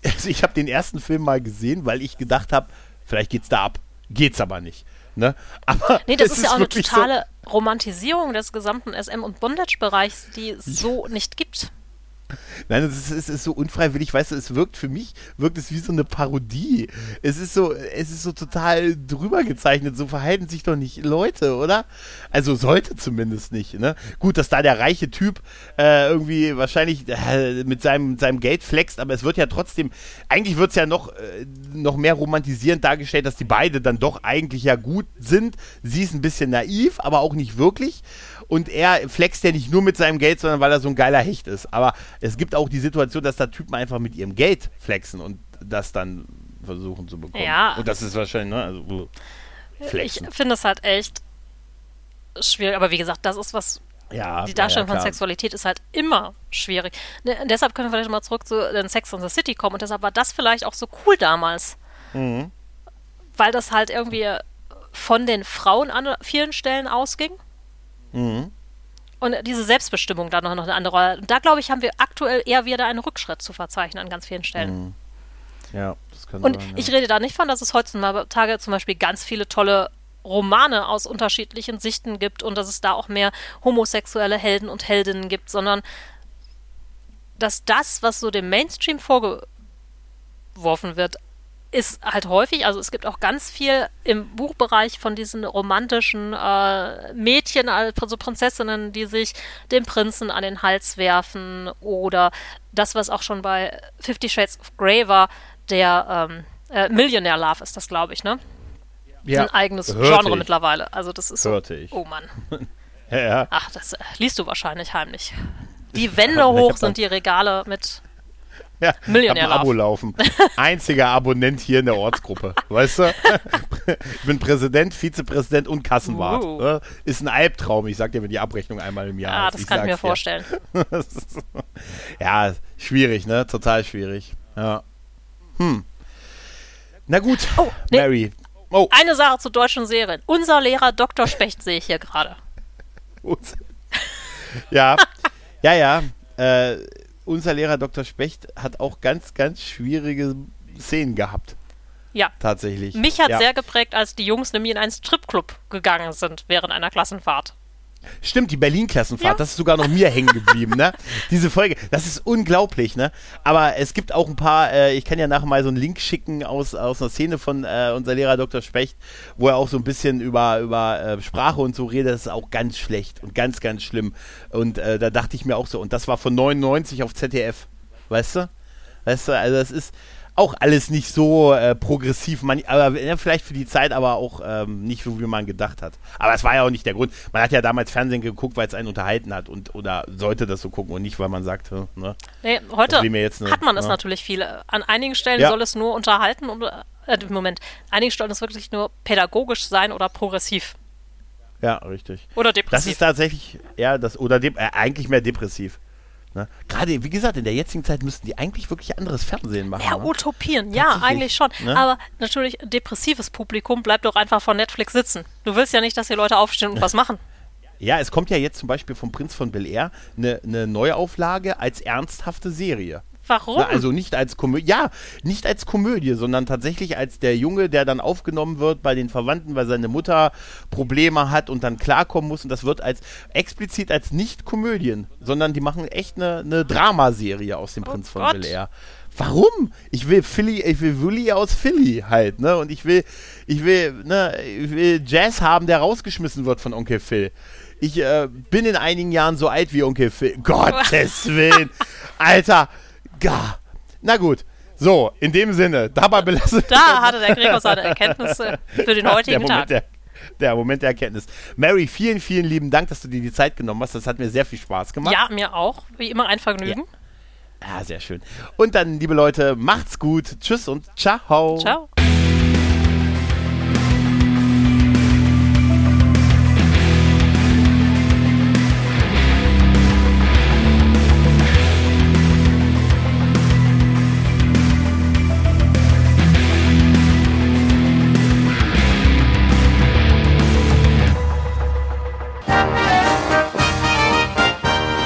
Also ich habe den ersten Film mal gesehen, weil ich gedacht habe, vielleicht geht's da ab. Geht's aber nicht. Ne? Aber nee, das ist, ist ja auch eine totale so Romantisierung des gesamten SM- und Bondage-Bereichs, die es so nicht gibt. Nein, es ist, ist, so unfreiwillig, weißt du, es wirkt für mich, wirkt es wie so eine Parodie. Es ist so, es ist so total drüber gezeichnet, so verhalten sich doch nicht Leute, oder? Also sollte zumindest nicht, ne? Gut, dass da der reiche Typ äh, irgendwie wahrscheinlich äh, mit seinem, seinem Geld flext, aber es wird ja trotzdem, eigentlich wird es ja noch, äh, noch mehr romantisierend dargestellt, dass die beide dann doch eigentlich ja gut sind. Sie ist ein bisschen naiv, aber auch nicht wirklich und er flext ja nicht nur mit seinem Geld, sondern weil er so ein geiler Hecht ist. Aber es gibt auch die Situation, dass da Typen einfach mit ihrem Geld flexen und das dann versuchen zu bekommen. Ja. Und das ist wahrscheinlich, ne, also flexen. Ich finde es halt echt schwierig, aber wie gesagt, das ist was ja, die Darstellung ja, von Sexualität ist halt immer schwierig. Ne, deshalb können wir vielleicht mal zurück zu den Sex in the City kommen und deshalb war das vielleicht auch so cool damals. Mhm. Weil das halt irgendwie von den Frauen an vielen Stellen ausging. Mhm. Und diese Selbstbestimmung da noch eine andere Rolle. Und da, glaube ich, haben wir aktuell eher wieder einen Rückschritt zu verzeichnen an ganz vielen Stellen. Mhm. Ja, das kann Und sein, ja. ich rede da nicht von, dass es heutzutage zum Beispiel ganz viele tolle Romane aus unterschiedlichen Sichten gibt und dass es da auch mehr homosexuelle Helden und Heldinnen gibt, sondern dass das, was so dem Mainstream vorgeworfen wird, ist halt häufig, also es gibt auch ganz viel im Buchbereich von diesen romantischen äh, Mädchen, also Prinzessinnen, die sich dem Prinzen an den Hals werfen oder das, was auch schon bei Fifty Shades of Grey war, der ähm, äh, Millionaire Love ist das, glaube ich, ne? Ja, ein eigenes Genre ich. mittlerweile. Also das ist Hörte ich. Oh Mann. ja, ja. Ach, das äh, liest du wahrscheinlich heimlich. Die Wände hoch sind die Regale mit ja, Millionär. Ein Abo laufen. Einziger Abonnent hier in der Ortsgruppe. weißt du? ich bin Präsident, Vizepräsident und Kassenwart. Uh. Ist ein Albtraum. Ich sag dir, wenn die Abrechnung einmal im Jahr Ah, das kann ich mir vorstellen. ja, schwierig, ne? Total schwierig. Ja. Hm. Na gut, oh, nee. Mary. Oh. Eine Sache zu deutschen Serien. Unser Lehrer Dr. Specht sehe ich hier gerade. ja, ja, ja. Äh, unser Lehrer Dr. Specht hat auch ganz, ganz schwierige Szenen gehabt. Ja. Tatsächlich. Mich hat ja. sehr geprägt, als die Jungs nämlich in einen Stripclub gegangen sind während einer Klassenfahrt. Stimmt, die Berlin-Klassenfahrt, ja. das ist sogar noch mir hängen geblieben, ne? Diese Folge, das ist unglaublich, ne? Aber es gibt auch ein paar, äh, ich kann ja nachher mal so einen Link schicken aus, aus einer Szene von äh, unser Lehrer Dr. Specht, wo er auch so ein bisschen über, über äh, Sprache und so redet, das ist auch ganz schlecht und ganz, ganz schlimm. Und äh, da dachte ich mir auch so, und das war von 99 auf ZDF, weißt du? Weißt du, also das ist, auch alles nicht so äh, progressiv, man, aber ja, vielleicht für die Zeit, aber auch ähm, nicht so, wie man gedacht hat. Aber es war ja auch nicht der Grund. Man hat ja damals Fernsehen geguckt, weil es einen unterhalten hat und oder sollte das so gucken und nicht, weil man sagt, ne? Nee, heute eine, hat man es ne? natürlich viel. An einigen Stellen ja. soll es nur unterhalten und äh, Moment, an einigen Stellen es wirklich nur pädagogisch sein oder progressiv. Ja, richtig. Oder depressiv. Das ist tatsächlich, ja, das, oder äh, eigentlich mehr depressiv. Ne? Gerade, wie gesagt, in der jetzigen Zeit müssten die eigentlich wirklich anderes Fernsehen machen. Ja, ne? Utopien, ja, eigentlich schon. Ne? Aber natürlich, depressives Publikum bleibt doch einfach vor Netflix sitzen. Du willst ja nicht, dass die Leute aufstehen und was machen. Ja, es kommt ja jetzt zum Beispiel vom Prinz von Bel Air eine, eine Neuauflage als ernsthafte Serie. Warum? Na, also nicht als Komödie, ja, nicht als Komödie, sondern tatsächlich als der Junge, der dann aufgenommen wird bei den Verwandten, weil seine Mutter Probleme hat und dann klarkommen muss. Und das wird als explizit als nicht Komödien, sondern die machen echt eine, eine Dramaserie aus dem oh Prinz von Bel Air. Warum? Ich will Philly, ich will Willy aus Philly halt, ne? Und ich will, ich will, ne, ich will Jazz haben, der rausgeschmissen wird von Onkel Phil. Ich äh, bin in einigen Jahren so alt wie Onkel Phil. Gottes Willen. Alter, Gar. Na gut. So, in dem Sinne, dabei belassen. Da hatte der Gregor seine Erkenntnisse für den heutigen der Tag. Der, der Moment der Erkenntnis. Mary, vielen, vielen lieben Dank, dass du dir die Zeit genommen hast. Das hat mir sehr viel Spaß gemacht. Ja, mir auch. Wie immer ein Vergnügen. Ja, ja sehr schön. Und dann, liebe Leute, macht's gut. Tschüss und ciao. Ciao.